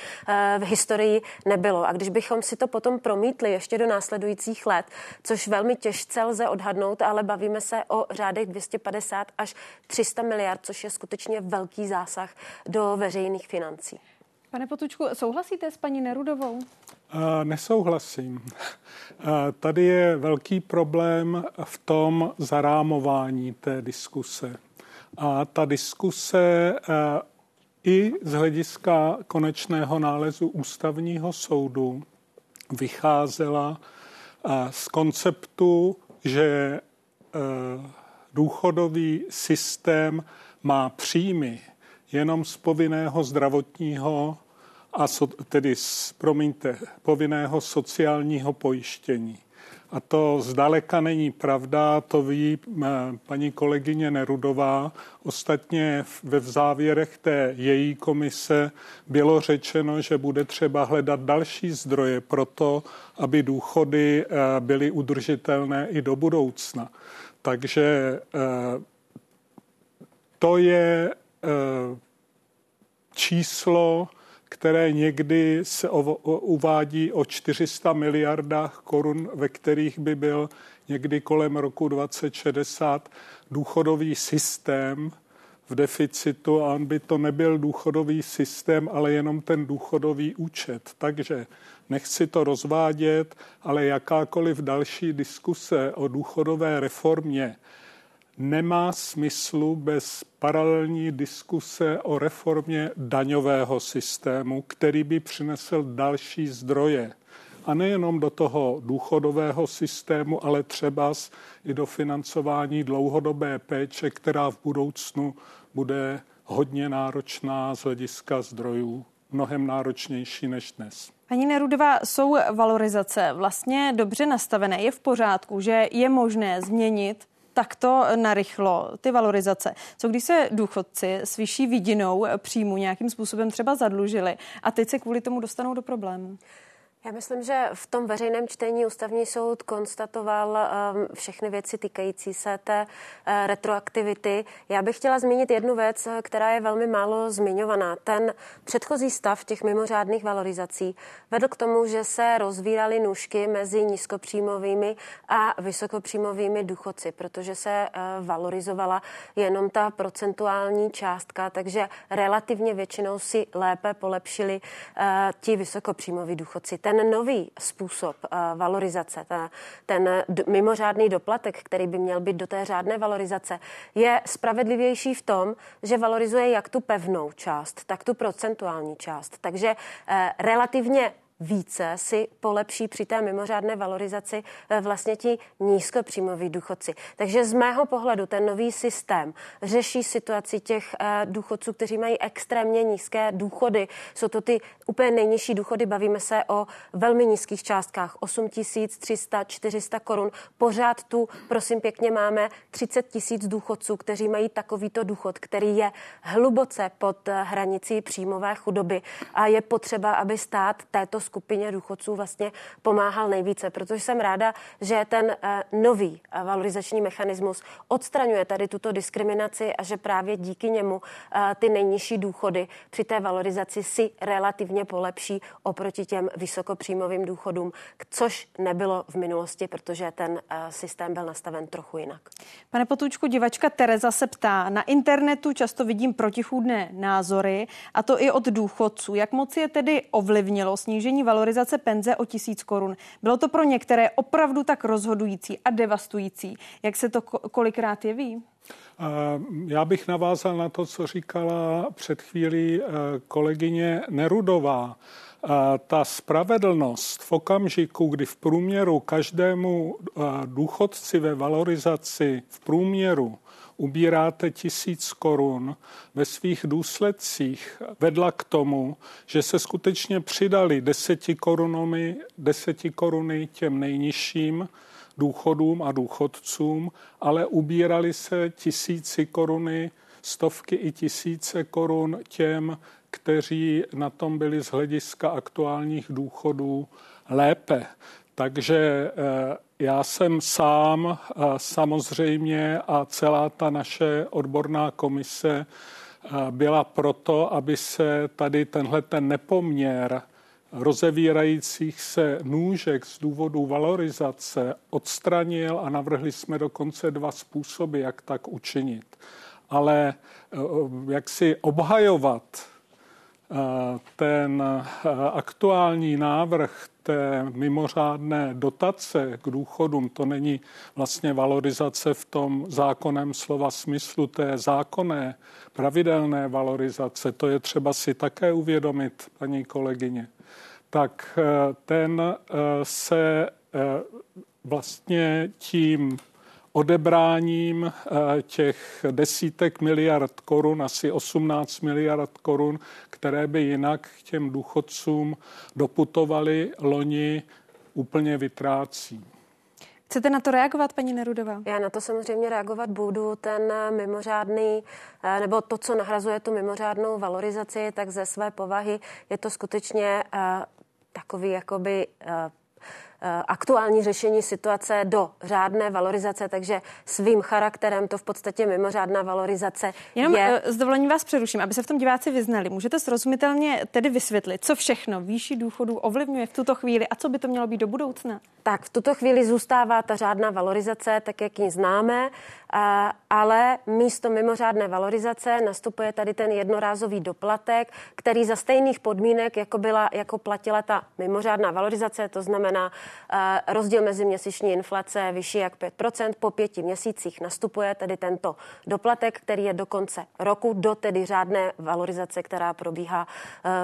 v historii nebylo. A když bychom si to potom promítli ještě do následujících let, což velmi těžce lze odhadnout, ale bavíme se o řádech 250 až 300 miliard, což je skutečně velký zásah do veřejných financí. Pane Potučku, souhlasíte s paní Nerudovou? Uh, nesouhlasím. Uh, tady je velký problém v tom zarámování té diskuse. A ta diskuse uh, i z hlediska konečného nálezu ústavního soudu vycházela z konceptu, že důchodový systém má příjmy jenom z povinného zdravotního a so, tedy z, promiňte, povinného sociálního pojištění. A to zdaleka není pravda, to ví eh, paní kolegyně Nerudová. Ostatně ve závěrech té její komise bylo řečeno, že bude třeba hledat další zdroje pro to, aby důchody eh, byly udržitelné i do budoucna. Takže eh, to je číslo, které někdy se uvádí o 400 miliardách korun, ve kterých by byl někdy kolem roku 2060 důchodový systém v deficitu a on by to nebyl důchodový systém, ale jenom ten důchodový účet. Takže nechci to rozvádět, ale jakákoliv další diskuse o důchodové reformě nemá smyslu bez paralelní diskuse o reformě daňového systému, který by přinesl další zdroje. A nejenom do toho důchodového systému, ale třeba i do financování dlouhodobé péče, která v budoucnu bude hodně náročná z hlediska zdrojů, mnohem náročnější než dnes. Paní Nerudová, jsou valorizace vlastně dobře nastavené? Je v pořádku, že je možné změnit takto narychlo ty valorizace. Co když se důchodci s vyšší vidinou příjmu nějakým způsobem třeba zadlužili a teď se kvůli tomu dostanou do problémů? Já myslím, že v tom veřejném čtení ústavní soud konstatoval um, všechny věci týkající se té uh, retroaktivity. Já bych chtěla zmínit jednu věc, která je velmi málo zmiňovaná. Ten předchozí stav těch mimořádných valorizací vedl k tomu, že se rozvíraly nůžky mezi nízkopříjmovými a vysokopříjmovými důchodci, protože se uh, valorizovala jenom ta procentuální částka, takže relativně většinou si lépe polepšili uh, ti vysokopříjmoví důchodci. Ten ten nový způsob uh, valorizace, ten mimořádný doplatek, který by měl být do té řádné valorizace, je spravedlivější v tom, že valorizuje jak tu pevnou část, tak tu procentuální část. Takže uh, relativně více si polepší při té mimořádné valorizaci eh, vlastně ti nízkopříjmoví důchodci. Takže z mého pohledu ten nový systém řeší situaci těch eh, důchodců, kteří mají extrémně nízké důchody. Jsou to ty úplně nejnižší důchody, bavíme se o velmi nízkých částkách, 8 300, 400 korun. Pořád tu, prosím pěkně, máme 30 tisíc důchodců, kteří mají takovýto důchod, který je hluboce pod eh, hranicí příjmové chudoby a je potřeba, aby stát této skupině důchodců vlastně pomáhal nejvíce, protože jsem ráda, že ten eh, nový eh, valorizační mechanismus odstraňuje tady tuto diskriminaci a že právě díky němu eh, ty nejnižší důchody při té valorizaci si relativně polepší oproti těm vysokopříjmovým důchodům, což nebylo v minulosti, protože ten systém byl nastaven trochu jinak. Pane Potůčku, divačka Tereza se ptá, na internetu často vidím protichůdné názory, a to i od důchodců. Jak moc je tedy ovlivnilo snížení valorizace penze o tisíc korun. Bylo to pro některé opravdu tak rozhodující a devastující, jak se to kolikrát jeví? Já bych navázal na to, co říkala před chvílí eh, kolegyně Nerudová. Ta spravedlnost v okamžiku, kdy v průměru každému eh, důchodci ve valorizaci v průměru ubíráte tisíc korun, ve svých důsledcích vedla k tomu, že se skutečně přidali deseti, korunami, deseti koruny těm nejnižším důchodům a důchodcům, ale ubírali se tisíci koruny, stovky i tisíce korun těm, kteří na tom byli z hlediska aktuálních důchodů lépe. Takže eh, já jsem sám samozřejmě a celá ta naše odborná komise byla proto, aby se tady tenhle ten nepoměr rozevírajících se nůžek z důvodu valorizace odstranil a navrhli jsme dokonce dva způsoby, jak tak učinit. Ale eh, jak si obhajovat ten eh, aktuální návrh té mimořádné dotace k důchodům, to není vlastně valorizace v tom zákonem slova smyslu té zákonné pravidelné valorizace, to je třeba si také uvědomit, paní kolegyně, tak eh, ten eh, se eh, vlastně tím odebráním těch desítek miliard korun, asi 18 miliard korun, které by jinak k těm důchodcům doputovaly loni, úplně vytrácí. Chcete na to reagovat, paní Nerudová? Já na to samozřejmě reagovat budu. Ten mimořádný, eh, nebo to, co nahrazuje tu mimořádnou valorizaci, tak ze své povahy je to skutečně uh, takový jakoby Eh, aktuální řešení situace do řádné valorizace, takže svým charakterem to v podstatě mimořádná valorizace Jenom je. s dovolením vás přeruším, aby se v tom diváci vyznali. Můžete srozumitelně tedy vysvětlit, co všechno výši důchodů ovlivňuje v tuto chvíli a co by to mělo být do budoucna? Tak v tuto chvíli zůstává ta řádná valorizace, tak jak ji známe, ale místo mimořádné valorizace nastupuje tady ten jednorázový doplatek, který za stejných podmínek, jako, byla, jako platila ta mimořádná valorizace, to znamená rozdíl mezi měsíční inflace vyšší jak 5%, po pěti měsících nastupuje tedy tento doplatek, který je do konce roku, do tedy řádné valorizace, která probíhá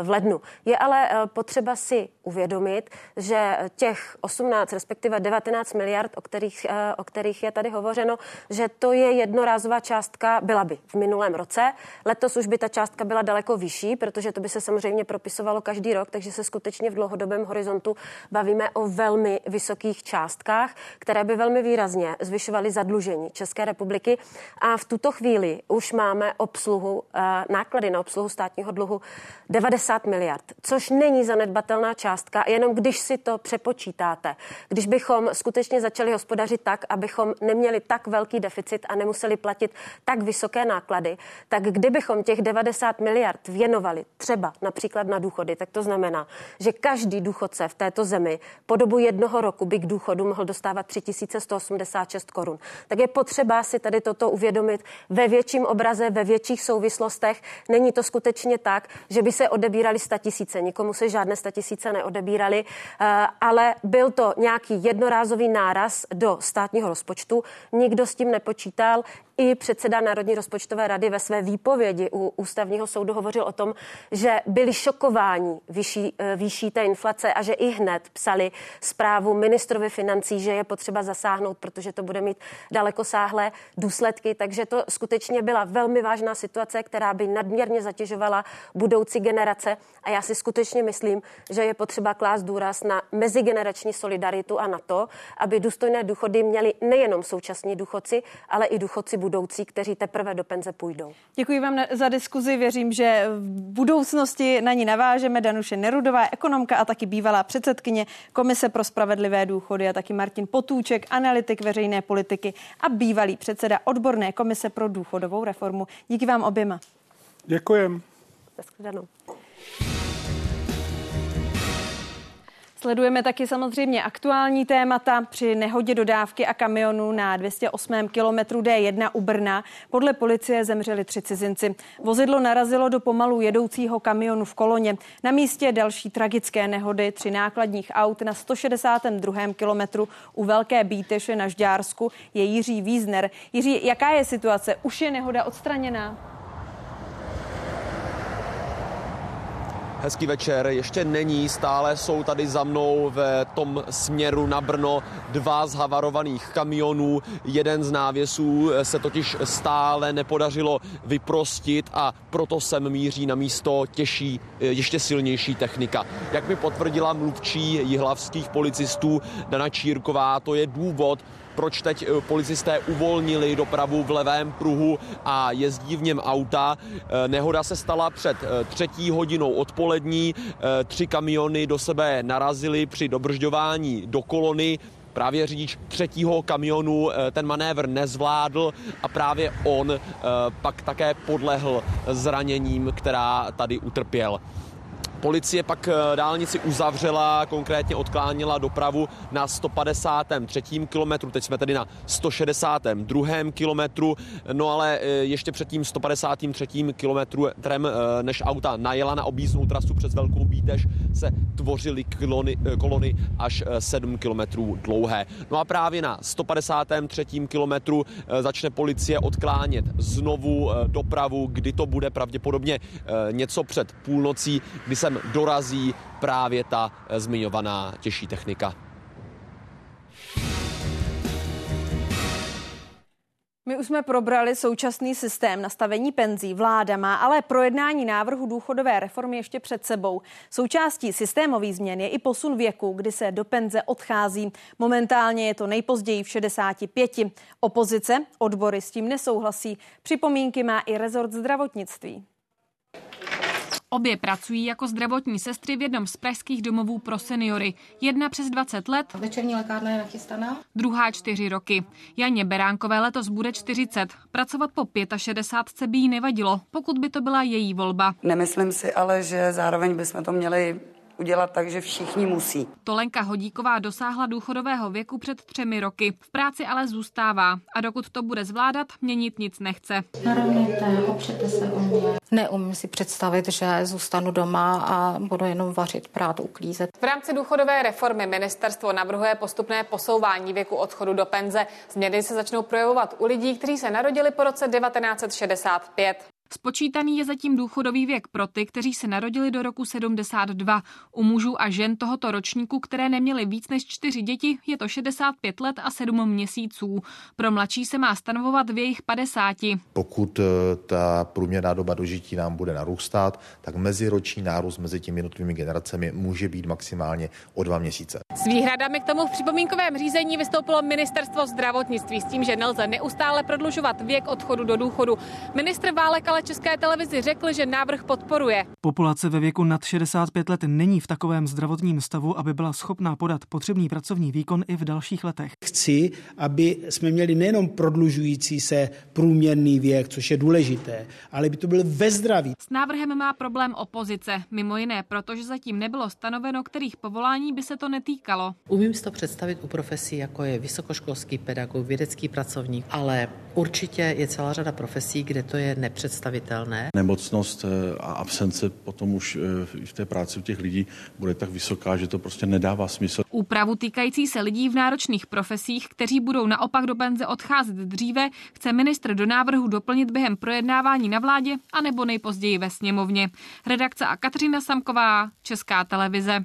v lednu. Je ale potřeba si uvědomit, že těch 18, respektive 19 miliard, o kterých, e, o kterých je tady hovořeno, že to je jednorázová částka, byla by v minulém roce. Letos už by ta částka byla daleko vyšší, protože to by se samozřejmě propisovalo každý rok, takže se skutečně v dlouhodobém horizontu bavíme o velmi vysokých částkách, které by velmi výrazně zvyšovaly zadlužení České republiky. A v tuto chvíli už máme obsluhu, eh, náklady na obsluhu státního dluhu 90 miliard, což není zanedbatelná částka, jenom když si to přepočítáte. Když bychom skutečně začali hospodařit tak, abychom neměli tak velký deficit a nemuseli platit tak vysoké náklady, tak kdybychom těch 90 miliard věnovali třeba například na důchody, tak to znamená, že každý důchodce v této zemi po dobu jednoho roku by k důchodu mohl dostávat 3186 korun. Tak je potřeba si tady toto uvědomit ve větším obraze, ve větších souvislostech. Není to skutečně tak, že by se odebírali tisíce. Nikomu se žádné tisíce neodebírali, eh, ale byl to nějaký jednorázový náraz do státního rozpočtu. Nikdo s tím nepočítal. I předseda Národní rozpočtové rady ve své výpovědi u ústavního soudu hovořil o tom, že byli šokováni výší, eh, výší té inflace a že i hned psali zprávu ministrovi financí, že je potřeba zasáhnout, protože to bude mít daleko sáhlé důsledky. Takže to skutečně byla velmi vážná situace, která by nadměrně zatěžovala budoucí generace. A já si skutečně myslím, že je potřeba klást důraz na mezigenerační solidaritu a na to, aby důstojné důchody měli nejenom současní důchodci, ale i důchodci budoucí, kteří teprve do penze půjdou. Děkuji vám za diskuzi. Věřím, že v budoucnosti na ní navážeme. Danuše Nerudová, ekonomka a taky bývalá předsedkyně Komise pro spravedlivé důchody a taky Martin Potůček, analytik veřejné politiky a bývalý předseda odborné komise pro důchodovou reformu. Díky vám oběma. Děkujem. Zaschledanou. Sledujeme taky samozřejmě aktuální témata. Při nehodě dodávky a kamionu na 208. kilometru D1 u Brna podle policie zemřeli tři cizinci. Vozidlo narazilo do pomalu jedoucího kamionu v koloně. Na místě další tragické nehody tři nákladních aut na 162. kilometru u Velké Bíteše na Žďársku je Jiří Vízner. Jiří, jaká je situace? Už je nehoda odstraněná? Hezký večer. Ještě není, stále jsou tady za mnou v tom směru na Brno dva z havarovaných kamionů. Jeden z návěsů se totiž stále nepodařilo vyprostit a proto sem míří na místo těžší, ještě silnější technika. Jak mi potvrdila mluvčí jihlavských policistů Dana Čírková, to je důvod, proč teď eh, policisté uvolnili dopravu v levém pruhu a jezdí v něm auta. Eh, nehoda se stala před eh, třetí hodinou odpolední. Tři kamiony do sebe narazily při dobržďování do kolony právě řidič třetího kamionu ten manévr nezvládl a právě on pak také podlehl zraněním, která tady utrpěl. Policie pak eh, dálnici uzavřela, konkrétně odklánila dopravu na 153. kilometru, teď jsme tedy na 162. kilometru, no ale eh, ještě před tím 153. kilometrem, eh, než auta najela na objízdnou trasu přes Velkou Bítež, se tvořily kolony, kolony až 7 kilometrů dlouhé. No a právě na 153. kilometru začne policie odklánět znovu dopravu, kdy to bude pravděpodobně něco před půlnocí, kdy se sem dorazí právě ta eh, zmiňovaná těžší technika. My už jsme probrali současný systém nastavení penzí. Vláda má ale projednání návrhu důchodové reformy ještě před sebou. Součástí systémových změn je i posun věku, kdy se do penze odchází. Momentálně je to nejpozději v 65. Opozice, odbory s tím nesouhlasí. Připomínky má i rezort zdravotnictví. Obě pracují jako zdravotní sestry v jednom z pražských domovů pro seniory. Jedna přes 20 let. Večerní lékárna je nachystaná. Druhá čtyři roky. Janě Beránkové letos bude 40. Pracovat po 65 by jí nevadilo, pokud by to byla její volba. Nemyslím si ale, že zároveň bychom to měli udělat tak, že všichni musí. Tolenka Hodíková dosáhla důchodového věku před třemi roky. V práci ale zůstává a dokud to bude zvládat, měnit nic nechce. Narovněte, opřete se o mě. Neumím si představit, že zůstanu doma a budu jenom vařit, prát, uklízet. V rámci důchodové reformy ministerstvo navrhuje postupné posouvání věku odchodu do penze. Změny se začnou projevovat u lidí, kteří se narodili po roce 1965. Spočítaný je zatím důchodový věk pro ty, kteří se narodili do roku 72. U mužů a žen tohoto ročníku, které neměly víc než čtyři děti, je to 65 let a 7 měsíců. Pro mladší se má stanovovat v jejich 50. Pokud eh, ta průměrná doba dožití nám bude narůstat, tak meziroční nárůst mezi těmi jednotlivými generacemi může být maximálně o dva měsíce. S výhradami k tomu v připomínkovém řízení vystoupilo ministerstvo zdravotnictví s tím, že nelze neustále prodlužovat věk odchodu do důchodu. Ministr Válek ale ale České televizi řekl, že návrh podporuje. Populace ve věku nad 65 let není v takovém zdravotním stavu, aby byla schopná podat potřebný pracovní výkon i v dalších letech. Chci, aby jsme měli nejenom prodlužující se průměrný věk, což je důležité, ale by to byl ve zdraví. S návrhem má problém opozice, mimo jiné, protože zatím nebylo stanoveno, kterých povolání by se to netýkalo. Umím si to představit u profesí, jako je vysokoškolský pedagog, vědecký pracovník, ale určitě je celá řada profesí, kde to je nepředstavitelné nepředstavitelné. Nemocnost eh, a absence potom už eh, v té práci u těch lidí bude tak vysoká, že to prostě nedává smysl. Úpravu týkající se lidí v náročných profesích, kteří budou naopak do benze odcházet dříve, chce ministr do návrhu doplnit během projednávání na vládě a nebo nejpozději ve sněmovně. Redakce a Kateřina Samková, Česká televize.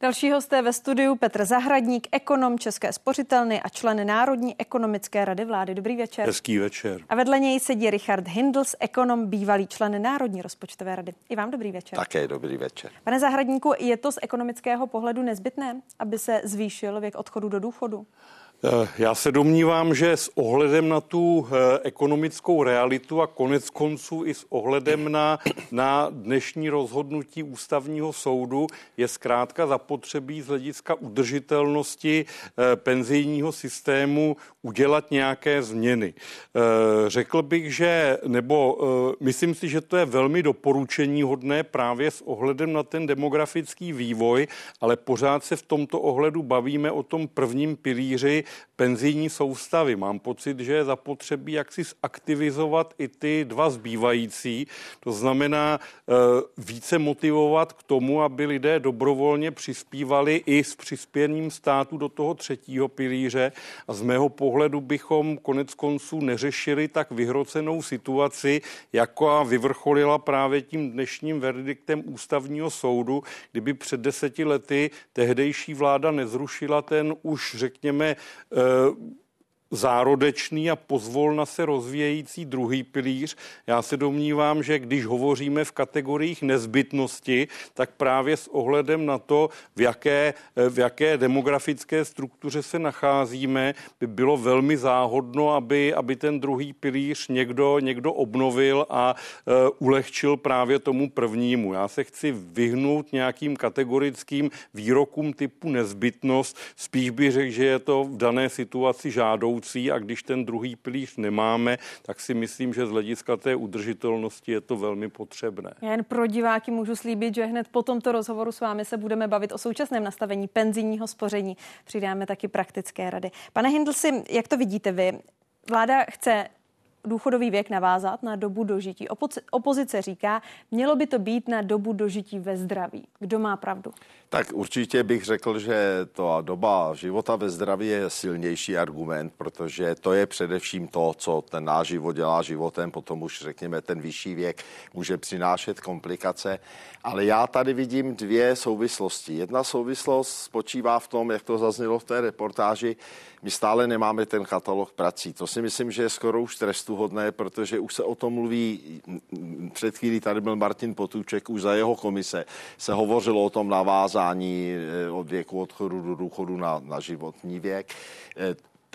Další hosté ve studiu Petr Zahradník, ekonom České spořitelny a člen Národní ekonomické rady vlády. Dobrý večer. Hezký večer. A vedle něj sedí Richard Hindls, ekonom, bývalý člen Národní rozpočtové rady. I vám dobrý večer. Také dobrý večer. Pane Zahradníku, je to z ekonomického pohledu nezbytné, aby se zvýšil věk odchodu do důchodu? Eh, já se domnívám, že s ohledem na tu eh, ekonomickou realitu a konec konců i s ohledem na, na dnešní rozhodnutí ústavního soudu je zkrátka zapotřebí z hlediska udržitelnosti eh, penzijního systému udělat nějaké změny. Řekl bych, že, nebo myslím si, že to je velmi doporučení hodné právě s ohledem na ten demografický vývoj, ale pořád se v tomto ohledu bavíme o tom prvním pilíři penzijní soustavy. Mám pocit, že je zapotřebí jaksi zaktivizovat i ty dva zbývající. To znamená e, více motivovat k tomu, aby lidé dobrovolně přispívali i s přispěním státu do toho třetího pilíře. A z mého pohledu bychom konec konců neřešili tak vyhrocenou situaci, jako vyvrcholila právě tím dnešním verdiktem ústavního soudu, kdyby před deseti lety tehdejší vláda nezrušila ten už, řekněme, Uh, zárodečný a pozvolna se rozvíjející druhý pilíř. Já se domnívám, že když hovoříme v kategoriích nezbytnosti, tak právě s ohledem na to, v jaké, v jaké demografické struktuře se nacházíme, by bylo velmi záhodno, aby, aby ten druhý pilíř někdo, někdo obnovil a uh, ulehčil právě tomu prvnímu. Já se chci vyhnout nějakým kategorickým výrokům typu nezbytnost. Spíš bych řekl, že je to v dané situaci žádoucí budoucí a když ten druhý pilíř nemáme, tak si myslím, že z hlediska té udržitelnosti je to velmi potřebné. Já jen pro diváky můžu slíbit, že hned po tomto rozhovoru s vámi se budeme bavit o současném nastavení penzijního spoření. Přidáme taky praktické rady. Pane Hindelsi, jak to vidíte vy? Vláda chce důchodový věk navázat na dobu dožití. Opozice říká, mělo by to být na dobu dožití ve zdraví. Kdo má pravdu? Tak určitě bych řekl, že to doba života ve zdraví je silnější argument, protože to je především to, co ten náš život dělá životem, potom už řekněme ten vyšší věk může přinášet komplikace. Ale já tady vidím dvě souvislosti. Jedna souvislost spočívá v tom, jak to zaznělo v té reportáži, my stále nemáme ten katalog prací. To si myslím, že je skoro už trestuhodné, protože už se o tom mluví. Před chvílí tady byl Martin Potůček, už za jeho komise se hovořilo o tom navázání eh, od věku odchodu do důchodu na, na životní věk.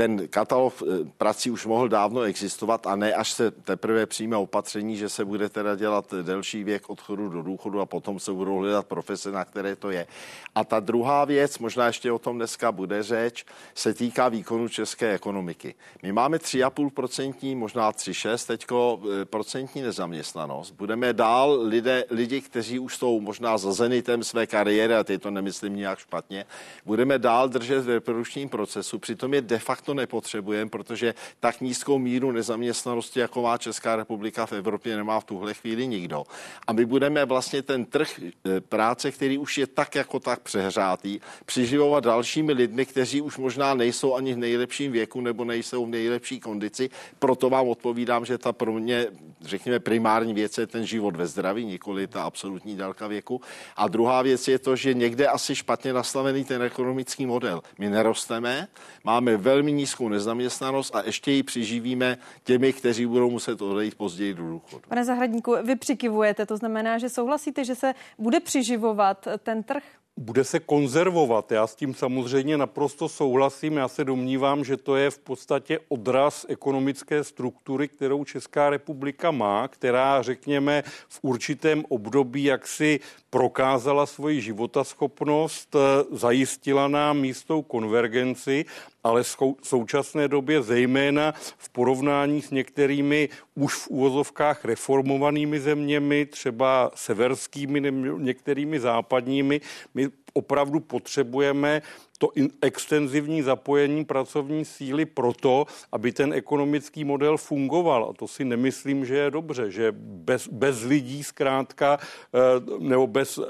Ten katalog eh, prací už mohl dávno existovat a ne až se teprve přijme opatření, že se bude teda dělat delší věk odchodu do důchodu a potom se budou hledat profese, na které to je. A ta druhá věc, možná ještě o tom dneska bude řeč, se týká výkonu české ekonomiky. My máme 3,5%, možná 3,6 teďko eh, procentní nezaměstnanost. Budeme dál lidé, lidi, kteří už jsou možná za zenitem své kariéry, a teď to nemyslím nějak špatně, budeme dál držet v reprodukčním procesu, přitom je de facto to nepotřebujeme, protože tak nízkou míru nezaměstnanosti, jako má Česká republika v Evropě, nemá v tuhle chvíli nikdo. A my budeme vlastně ten trh eh, práce, který už je tak jako tak přehřátý, přiživovat dalšími lidmi, kteří už možná nejsou ani v nejlepším věku nebo nejsou v nejlepší kondici. Proto vám odpovídám, že ta pro mě, řekněme, primární věc je ten život ve zdraví, nikoli ta absolutní délka věku. A druhá věc je to, že někde asi špatně nastavený ten ekonomický model. My nerosteme, máme velmi nízkou nezaměstnanost a ještě ji přiživíme těmi, kteří budou muset odejít později do důchodu. Pane Zahradníku, vy přikivujete, to znamená, že souhlasíte, že se bude přiživovat ten trh? bude se konzervovat. Já s tím samozřejmě naprosto souhlasím. Já se domnívám, že to je v podstatě odraz ekonomické struktury, kterou Česká republika má, která, řekněme, v určitém období jaksi prokázala svoji životaschopnost, zajistila nám místou konvergenci ale v současné době zejména v porovnání s některými už v úvozovkách reformovanými zeměmi, třeba severskými, některými západními, my opravdu potřebujeme to extenzivní zapojení pracovní síly proto, aby ten ekonomický model fungoval. A to si nemyslím, že je dobře, že bez, bez lidí zkrátka eh, nebo bez eh,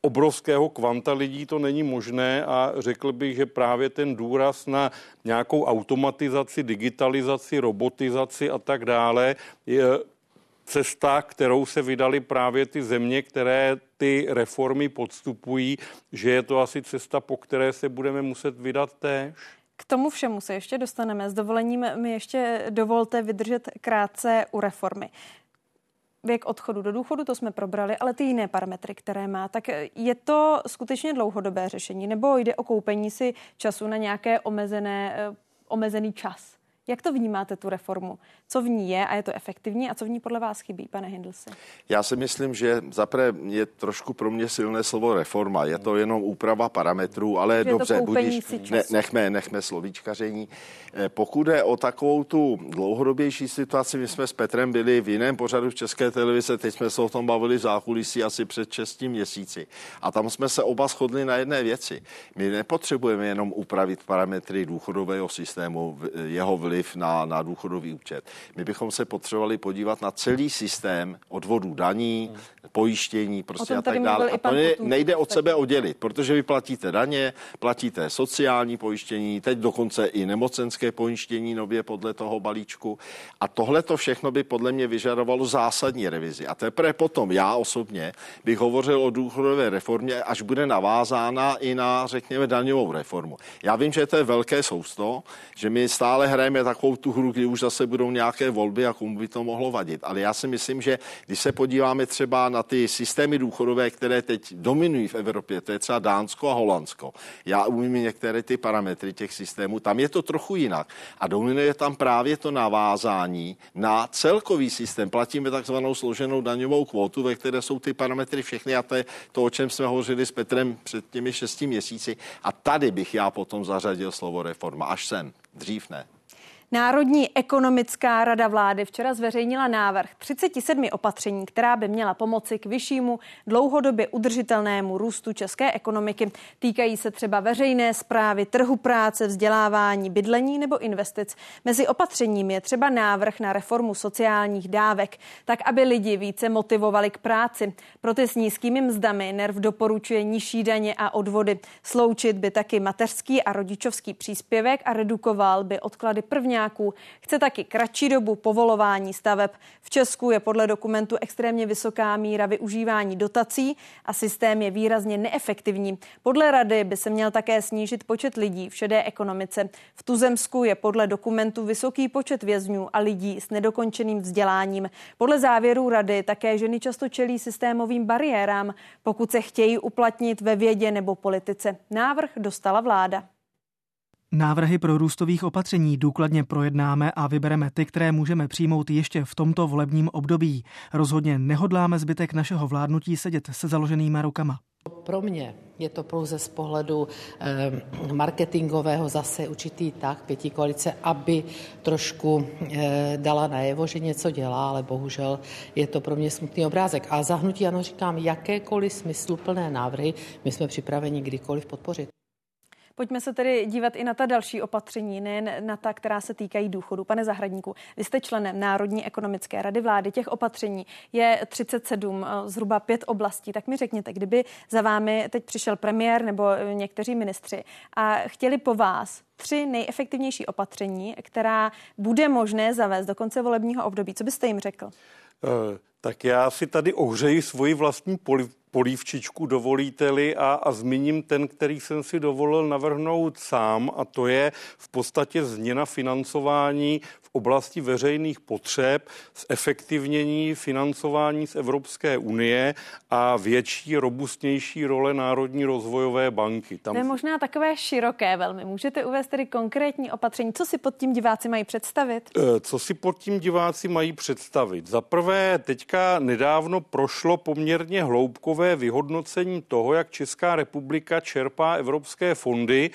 obrovského kvanta lidí to není možné a řekl bych, že právě ten důraz na nějakou automatizaci, digitalizaci, robotizaci a tak dále je cesta, kterou se vydali právě ty země, které ty reformy podstupují, že je to asi cesta, po které se budeme muset vydat též. K tomu všemu se ještě dostaneme. S dovolením mi ještě dovolte vydržet krátce u reformy věk odchodu do důchodu, to jsme probrali, ale ty jiné parametry, které má, tak je to skutečně dlouhodobé řešení, nebo jde o koupení si času na nějaké omezené, eh, omezený čas? Jak to vnímáte, tu reformu? Co v ní je a je to efektivní a co v ní podle vás chybí, pane Hindelsi? Já si myslím, že zaprvé je trošku pro mě silné slovo reforma. Je to jenom úprava parametrů, ale je dobře, budíš, ne, nechme, nechme slovíčkaření. Eh, pokud je o takovou tu dlouhodobější situaci, my jsme s Petrem byli v jiném pořadu v České televize, teď jsme se o tom bavili v zákulisí asi před 6 měsíci. A tam jsme se oba shodli na jedné věci. My nepotřebujeme jenom upravit parametry důchodového systému, jeho vliv na, na důchodový účet. My bychom se potřebovali podívat na celý systém odvodů daní, pojištění prostě a tak dále. A to ne, nejde od sebe oddělit, protože vy platíte daně, platíte sociální pojištění, teď dokonce i nemocenské pojištění nově podle toho balíčku. A tohle to všechno by podle mě vyžadovalo zásadní revizi. A teprve potom já osobně bych hovořil o důchodové reformě, až bude navázána i na, řekněme, daňovou reformu. Já vím, že to je velké sousto, že my stále hrajeme takovou tu hru, kdy už zase budou nějaké volby a komu by to mohlo vadit. Ale já si myslím, že když se podíváme třeba na ty systémy důchodové, které teď dominují v Evropě, to je třeba Dánsko a Holandsko. Já umím některé ty parametry těch systémů, tam je to trochu jinak. A dominuje tam právě to navázání na celkový systém. Platíme takzvanou složenou daňovou kvotu, ve které jsou ty parametry všechny a to je to, o čem jsme hovořili s Petrem před těmi šesti měsíci. A tady bych já potom zařadil slovo reforma. Až sem. Dřív ne. Národní ekonomická rada vlády včera zveřejnila návrh 37 opatření, která by měla pomoci k vyššímu dlouhodobě udržitelnému růstu české ekonomiky. Týkají se třeba veřejné zprávy, trhu práce, vzdělávání, bydlení nebo investic. Mezi opatřeními je třeba návrh na reformu sociálních dávek, tak aby lidi více motivovali k práci. Pro ty s nízkými mzdami NERV doporučuje nižší daně a odvody. Sloučit by taky mateřský a rodičovský příspěvek a redukoval by odklady první nájemňáků. Chce taky kratší dobu povolování staveb. V Česku je podle dokumentu extrémně vysoká míra využívání dotací a systém je výrazně neefektivní. Podle rady by se měl také snížit počet lidí v šedé ekonomice. V Tuzemsku je podle dokumentu vysoký počet vězňů a lidí s nedokončeným vzděláním. Podle závěrů rady také ženy často čelí systémovým bariérám, pokud se chtějí uplatnit ve vědě nebo politice. Návrh dostala vláda. Návrhy pro růstových opatření důkladně projednáme a vybereme ty, které můžeme přijmout ještě v tomto volebním období. Rozhodně nehodláme zbytek našeho vládnutí sedět se založenýma rukama. Pro mě je to pouze z pohledu eh, marketingového zase určitý tak pětí koalice, aby trošku eh, dala najevo, že něco dělá, ale bohužel je to pro mě smutný obrázek. A zahnutí ano říkám, jakékoliv smysluplné návrhy my jsme připraveni kdykoliv podpořit. Pojďme se tedy dívat i na ta další opatření, nejen na ta, která se týkají důchodu. Pane Zahradníku, vy jste členem Národní ekonomické rady vlády. Těch opatření je 37, eh, zhruba pět oblastí. Tak mi řekněte, kdyby za vámi teď přišel premiér nebo eh, někteří ministři a chtěli po vás tři nejefektivnější opatření, která bude možné zavést do konce volebního období, co byste jim řekl? Uh, tak já si tady ohřeji svoji vlastní poli- polívčičku, dovolíte-li, a, a zmíním ten, který jsem si dovolil navrhnout sám, a to je v podstatě změna financování v oblasti veřejných potřeb, zefektivnění financování z Evropské unie a větší, robustnější role Národní rozvojové banky. Tam... To je možná takové široké velmi. Můžete uvést tedy konkrétní opatření? Co si pod tím diváci mají představit? Eh, co si pod tím diváci mají představit? Za prvé, teďka nedávno prošlo poměrně hloubkové vyhodnocení toho, jak Česká republika čerpá evropské fondy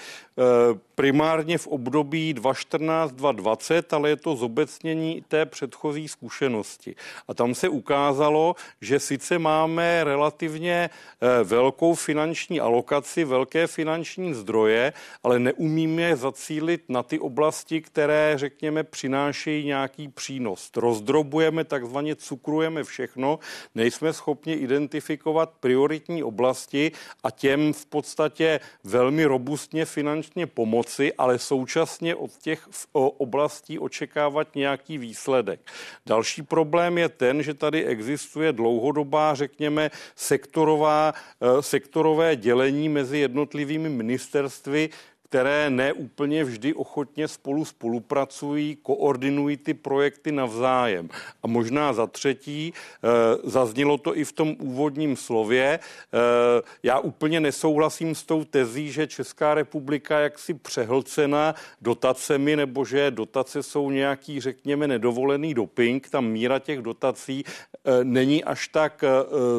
primárně v období 2014-2020, ale je to zobecnění té předchozí zkušenosti. A tam se ukázalo, že sice máme relativně eh, velkou finanční alokaci, velké finanční zdroje, ale neumíme zacílit na ty oblasti, které, řekněme, přinášejí nějaký přínos. Rozdrobujeme, takzvaně cukrujeme všechno, nejsme schopni identifikovat prioritní oblasti a těm v podstatě velmi robustně finančně pomoci, ale současně od těch oblastí očekávat nějaký výsledek. Další problém je ten, že tady existuje dlouhodobá, řekněme, sektorová, eh, sektorové dělení mezi jednotlivými ministerstvy, které neúplně vždy ochotně spolu spolupracují, koordinují ty projekty navzájem. A možná za třetí, eh, zaznělo to i v tom úvodním slově, eh, já úplně nesouhlasím s tou tezí, že Česká republika jaksi přehlcena dotacemi, nebo že dotace jsou nějaký, řekněme, nedovolený doping. Ta míra těch dotací eh, není až tak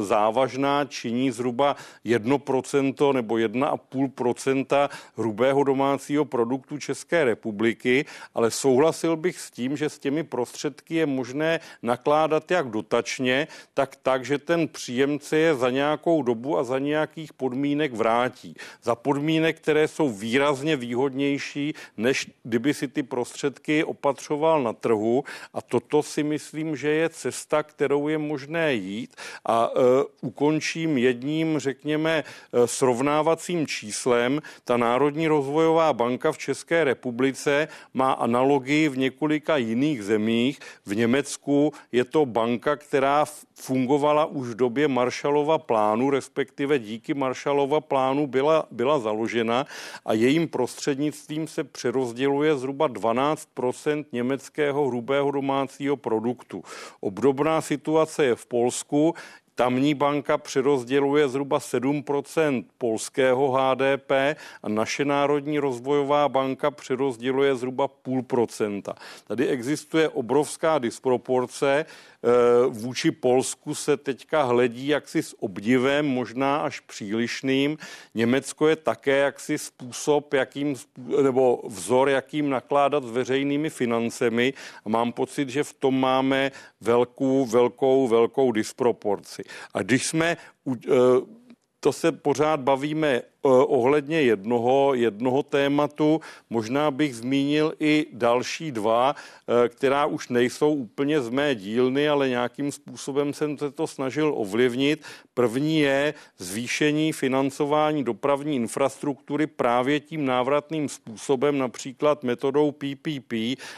závažná, činí zhruba 1% nebo 1,5% hrubého domácího produktu České republiky, ale souhlasil bych s tím, že s těmi prostředky je možné nakládat jak dotačně, tak tak, že ten příjemce je za nějakou dobu a za nějakých podmínek vrátí. Za podmínek, které jsou výrazně výhodnější, než kdyby si ty prostředky opatřoval na trhu. A toto si myslím, že je cesta, kterou je možné jít. A e, ukončím jedním, řekněme, e, srovnávacím číslem. Ta Národní rozvojová banka v České republice má analogii v několika jiných zemích. V Německu je to banka, která fungovala už v době Marshallova plánu, respektive díky Marshallova plánu byla, byla založena a jejím prostřednictvím se přerozděluje zhruba 12% německého hrubého domácího produktu. Obdobná situace je v Polsku, Tamní banka přerozděluje zhruba 7% polského HDP a naše Národní rozvojová banka přerozděluje zhruba půl procenta. Tady existuje obrovská disproporce. Eh, vůči Polsku se teďka hledí jaksi s obdivem, možná až přílišným. Německo je také jaksi způsob, jakým, nebo vzor, jakým nakládat s veřejnými financemi. A mám pocit, že v tom máme velkou, velkou, velkou disproporci. A když jsme eh, to se pořád bavíme ohledně jednoho, jednoho tématu. Možná bych zmínil i další dva, eh, která už nejsou úplně z mé dílny, ale nějakým způsobem jsem se to snažil ovlivnit. První je zvýšení financování dopravní infrastruktury právě tím návratným způsobem, například metodou PPP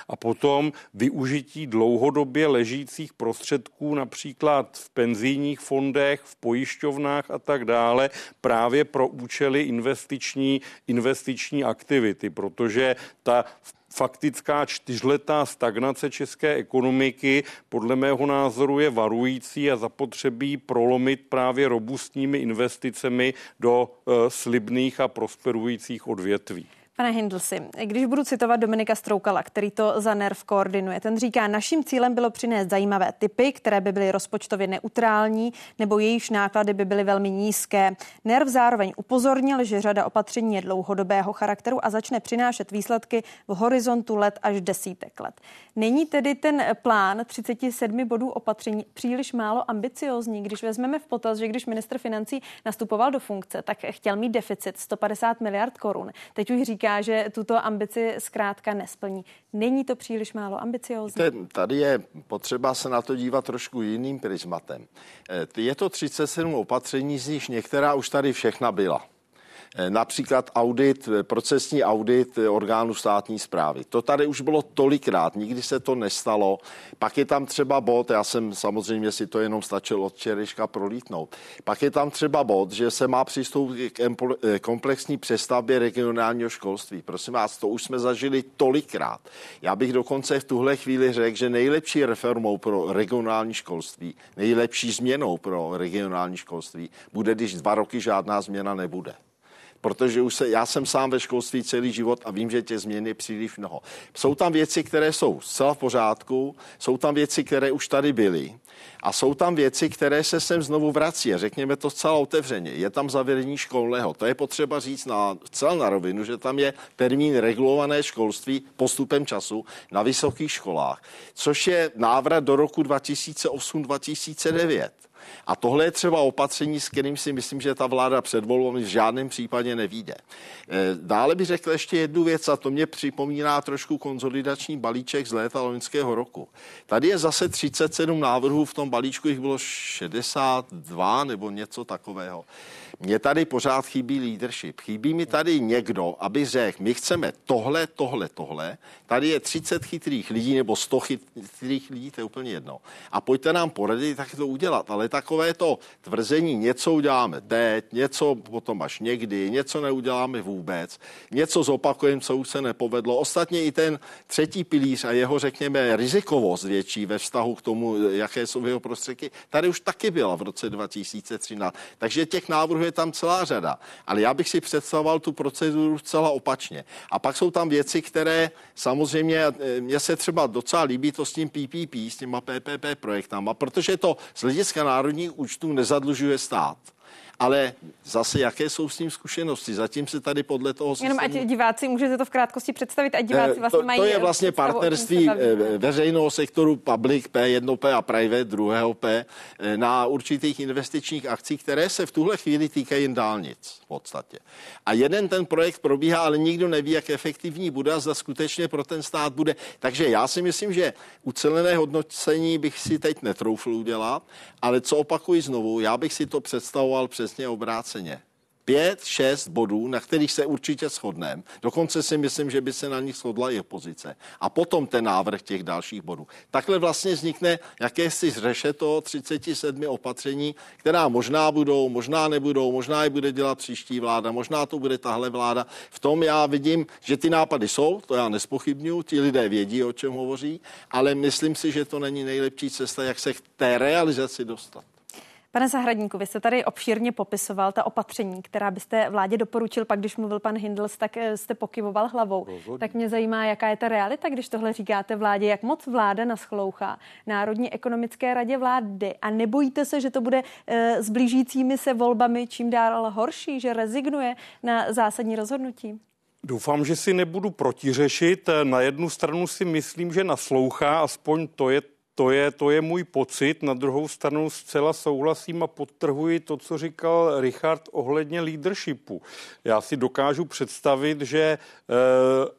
a potom využití dlouhodobě ležících prostředků, například v penzijních fondech, v pojišťovnách a tak dále, právě pro účely byly investiční, investiční aktivity, protože ta faktická čtyřletá stagnace české ekonomiky podle mého názoru je varující a zapotřebí prolomit právě robustními investicemi do e, slibných a prosperujících odvětví. Pane Hindelsi, když budu citovat Dominika Stroukala, který to za NERV koordinuje, ten říká, naším cílem bylo přinést zajímavé typy, které by byly rozpočtově neutrální nebo jejichž náklady by byly velmi nízké. NERV zároveň upozornil, že řada opatření je dlouhodobého charakteru a začne přinášet výsledky v horizontu let až desítek let. Není tedy ten plán 37 bodů opatření příliš málo ambiciozní, když vezmeme v potaz, že když ministr financí nastupoval do funkce, tak chtěl mít deficit 150 miliard korun. Teď už říká, říká, že tuto ambici zkrátka nesplní. Není to příliš málo ambiciózní? Tady je potřeba se na to dívat trošku jiným prismatem. Eh, je to 37 opatření, z nich některá už tady všechna byla. Eh, například audit, eh, procesní audit eh, orgánu státní zprávy. To tady už bylo tolikrát, nikdy se to nestalo. Pak je tam třeba bod, já jsem samozřejmě si to jenom stačil od včerejška prolítnout. Pak je tam třeba bod, že se má přistoupit k komplexní přestavbě regionálního školství. Prosím vás, to už jsme zažili tolikrát. Já bych dokonce v tuhle chvíli řekl, že nejlepší reformou pro regionální školství, nejlepší změnou pro regionální školství bude, když dva roky žádná změna nebude protože už se, já jsem sám ve školství celý život a vím, že těch změn je příliš mnoho. Jsou tam věci, které jsou zcela v pořádku, jsou tam věci, které už tady byly a jsou tam věci, které se sem znovu vrací. Řekněme to zcela otevřeně. Je tam zavedení školného. To je potřeba říct na, celé na rovinu, že tam je termín regulované školství postupem času na vysokých školách, což je návrat do roku 2008-2009. A tohle je třeba opatření, s kterým si myslím, že ta vláda před volbami v žádném případě nevíde. Eh, dále bych řekl ještě jednu věc, a to mě připomíná trošku konzolidační balíček z léta loňského roku. Tady je zase 37 návrhů, v tom balíčku jich bylo 62 nebo něco takového. Mně tady pořád chybí leadership. Chybí mi tady někdo, aby řekl, my chceme tohle, tohle, tohle. Tady je 30 chytrých lidí nebo 100 chytrých lidí, to je úplně jedno. A pojďte nám poradit, tak to udělat. Ale takové to tvrzení, něco uděláme teď, něco potom až někdy, něco neuděláme vůbec, něco zopakujeme, co už se nepovedlo. Ostatně i ten třetí pilíř a jeho, řekněme, rizikovost větší ve vztahu k tomu, jaké jsou jeho prostředky, tady už taky byla v roce 2013. Takže těch návrhů je tam celá řada. Ale já bych si představoval tu proceduru celá opačně. A pak jsou tam věci, které samozřejmě, eh, mně se třeba docela líbí to s tím PPP, s těma PPP projektama, protože to z hlediska národních účtů nezadlužuje stát ale zase jaké jsou s tím zkušenosti? Zatím se tady podle toho... Jenom ať diváci, můžete to v krátkosti představit, ať diváci eh, vlastně to, mají... To je vlastně partnerství eh, veřejného sektoru public P1P a private druhého P eh, na určitých investičních akcích, které se v tuhle chvíli týkají jen dálnic v podstatě. A jeden ten projekt probíhá, ale nikdo neví, jak efektivní bude a zda skutečně pro ten stát bude. Takže já si myslím, že ucelené hodnocení bych si teď netroufl udělat, ale co opakuji znovu, já bych si to představoval přes přesně obráceně. Pět, šest bodů, na kterých se určitě shodneme. Dokonce si myslím, že by se na nich shodla i opozice. A potom ten návrh těch dalších bodů. Takhle vlastně vznikne jakési zřeše toho 37 opatření, která možná budou, možná nebudou, možná je bude dělat příští vláda, možná to bude tahle vláda. V tom já vidím, že ty nápady jsou, to já nespochybnuju, ti lidé vědí, o čem hovoří, ale myslím si, že to není nejlepší cesta, jak se k té realizaci dostat. Pane Zahradníku, vy jste tady obšírně popisoval ta opatření, která byste vládě doporučil, pak když mluvil pan Hindels, tak eh, jste pokyvoval hlavou. Rozhodně. Tak mě zajímá, jaká je ta realita, když tohle říkáte vládě, jak moc vláda naschlouchá Národní ekonomické radě vlády a nebojíte se, že to bude e, s blížícími se volbami čím dál horší, že rezignuje na zásadní rozhodnutí? Doufám, že si nebudu protiřešit. Na jednu stranu si myslím, že naslouchá, aspoň to je to je, to je můj pocit. Na druhou stranu zcela souhlasím a podtrhuji to, co říkal Richard ohledně leadershipu. Já si dokážu představit, že e,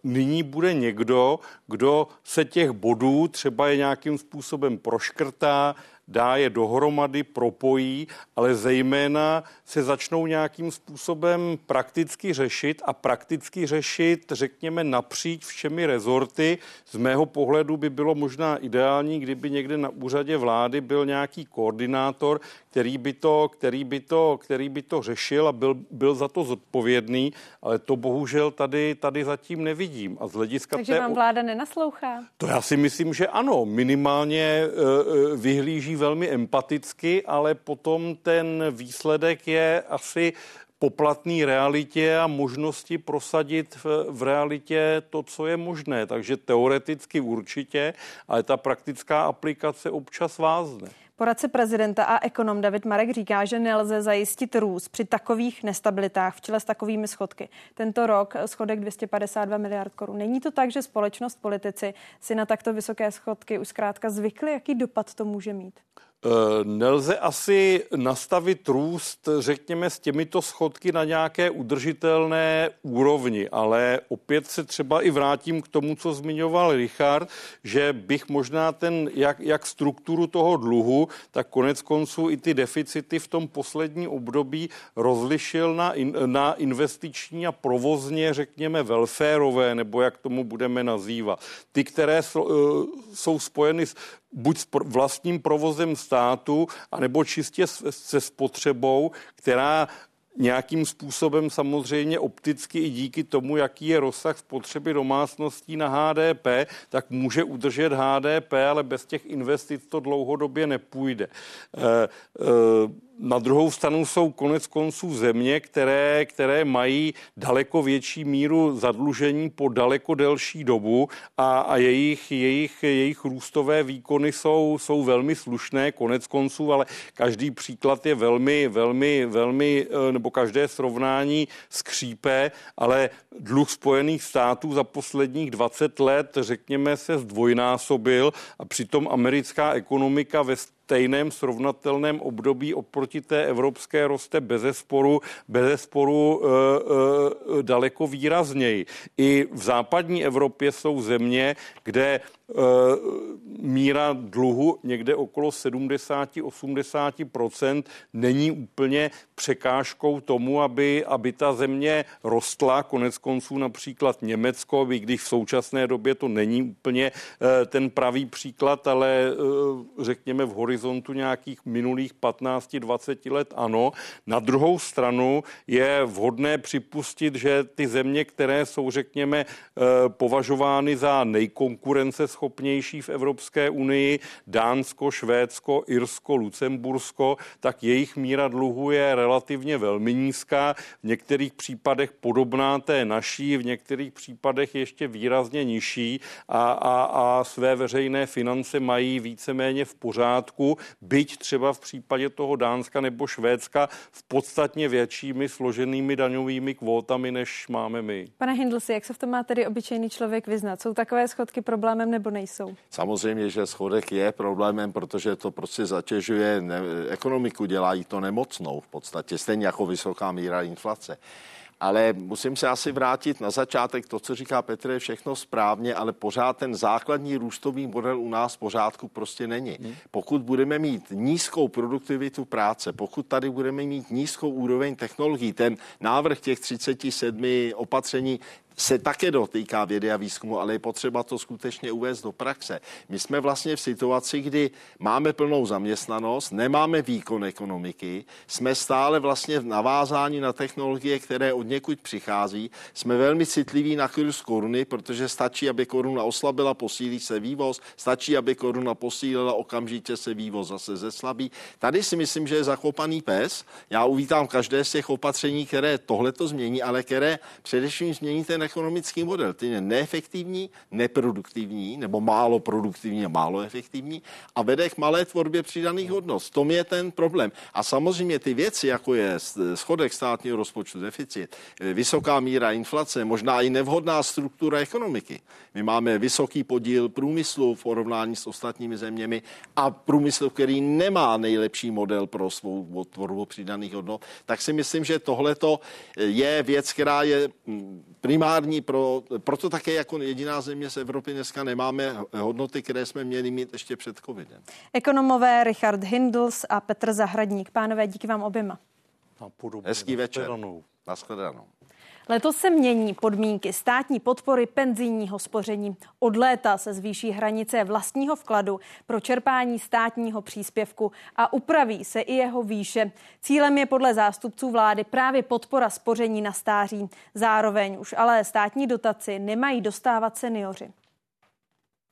nyní bude někdo, kdo se těch bodů třeba je nějakým způsobem proškrtá, dá je dohromady, propojí, ale zejména se začnou nějakým způsobem prakticky řešit a prakticky řešit, řekněme, napříč všemi rezorty. Z mého pohledu by bylo možná ideální, kdyby někde na úřadě vlády byl nějaký koordinátor, který by to, který by to, který by to řešil a byl, byl za to zodpovědný, ale to bohužel tady, tady zatím nevidím. A z hlediska Takže té... vám vláda nenaslouchá? To já si myslím, že ano. Minimálně uh, vyhlíží velmi empaticky, ale potom ten výsledek je asi poplatný realitě a možnosti prosadit v, v realitě to, co je možné. Takže teoreticky určitě, ale ta praktická aplikace občas vázne. Poradce prezidenta a ekonom David Marek říká, že nelze zajistit růst při takových nestabilitách v čele s takovými schodky. Tento rok schodek 252 miliard korun. Není to tak, že společnost politici si na takto vysoké schodky už zkrátka zvykli? Jaký dopad to může mít? Eh, nelze asi nastavit růst, řekněme, s těmito schodky na nějaké udržitelné úrovni, ale opět se třeba i vrátím k tomu, co zmiňoval Richard, že bych možná ten, jak, jak strukturu toho dluhu, tak konec konců i ty deficity v tom poslední období rozlišil na, in, na investiční a provozně, řekněme, welfareové, nebo jak tomu budeme nazývat. Ty, které jsou, eh, jsou spojeny s buď s vlastním provozem státu, anebo čistě se spotřebou, která nějakým způsobem samozřejmě opticky i díky tomu, jaký je rozsah spotřeby domácností na HDP, tak může udržet HDP, ale bez těch investic to dlouhodobě nepůjde. E, e, na druhou stranu jsou konec konců země, které, které mají daleko větší míru zadlužení po daleko delší dobu a, a jejich, jejich, jejich růstové výkony jsou, jsou velmi slušné konec konců, ale každý příklad je velmi, velmi, velmi, eh, nebo každé srovnání skřípe, ale dluh Spojených států za posledních 20 let, řekněme, se zdvojnásobil a přitom americká ekonomika ve stejném srovnatelném období oproti té evropské roste bez sporu, bez sporu e, e, daleko výrazněji. I v západní Evropě jsou země, kde míra dluhu někde okolo 70-80% není úplně překážkou tomu, aby, aby ta země rostla. Konec konců například Německo, i když v současné době to není úplně ten pravý příklad, ale řekněme v horizontu nějakých minulých 15-20 let ano. Na druhou stranu je vhodné připustit, že ty země, které jsou, řekněme, považovány za nejkonkurenceschopnější v Evropské unii, Dánsko, Švédsko, Irsko, Lucembursko, tak jejich míra dluhu je relativně velmi nízká, v některých případech podobná té naší, v některých případech ještě výrazně nižší a, a, a své veřejné finance mají víceméně v pořádku, byť třeba v případě toho Dánska nebo Švédska v podstatně většími složenými daňovými kvótami, než máme my. Pane Hindlsi, jak se v tom má tedy obyčejný člověk vyznat? Jsou takové schodky problémem nebo nejsou? Samozřejmě, že schodek je problémem, protože to prostě zatěžuje ne- ekonomiku, dělají to nemocnou v podstatě, stejně jako vysoká míra inflace. Ale musím se asi vrátit na začátek. To, co říká Petr, je všechno správně, ale pořád ten základní růstový model u nás v pořádku prostě není. Hmm. Pokud budeme mít nízkou produktivitu práce, pokud tady budeme mít nízkou úroveň technologií, ten návrh těch 37 opatření se také dotýká vědy a výzkumu, ale je potřeba to skutečně uvést do praxe. My jsme vlastně v situaci, kdy máme plnou zaměstnanost, nemáme výkon ekonomiky, jsme stále vlastně v navázání na technologie, které od někud přichází. Jsme velmi citliví na kurz koruny, protože stačí, aby koruna oslabila, posílí se vývoz, stačí, aby koruna posílila, okamžitě se vývoz zase zeslabí. Tady si myslím, že je zakopaný pes. Já uvítám každé z těch opatření, které tohle to změní, ale které především změní ten ekonomický model. Ten je neefektivní, neproduktivní, nebo málo produktivní a málo efektivní a vede k malé tvorbě přidaných hodnot. V tom je ten problém. A samozřejmě ty věci, jako je schodek státního rozpočtu, deficit, vysoká míra inflace, možná i nevhodná struktura ekonomiky. My máme vysoký podíl průmyslu v porovnání s ostatními zeměmi a průmysl, který nemá nejlepší model pro svou tvorbu přidaných hodnot, tak si myslím, že tohle je věc, která je primární primární, pro, proto také jako jediná země z Evropy dneska nemáme hodnoty, které jsme měli mít ještě před covidem. Ekonomové Richard Hindels a Petr Zahradník. Pánové, díky vám oběma. Hezký večer. Naschledanou. Letos se mění podmínky státní podpory penzijního spoření. Od léta se zvýší hranice vlastního vkladu pro čerpání státního příspěvku a upraví se i jeho výše. Cílem je podle zástupců vlády právě podpora spoření na stáří. Zároveň už ale státní dotaci nemají dostávat seniori.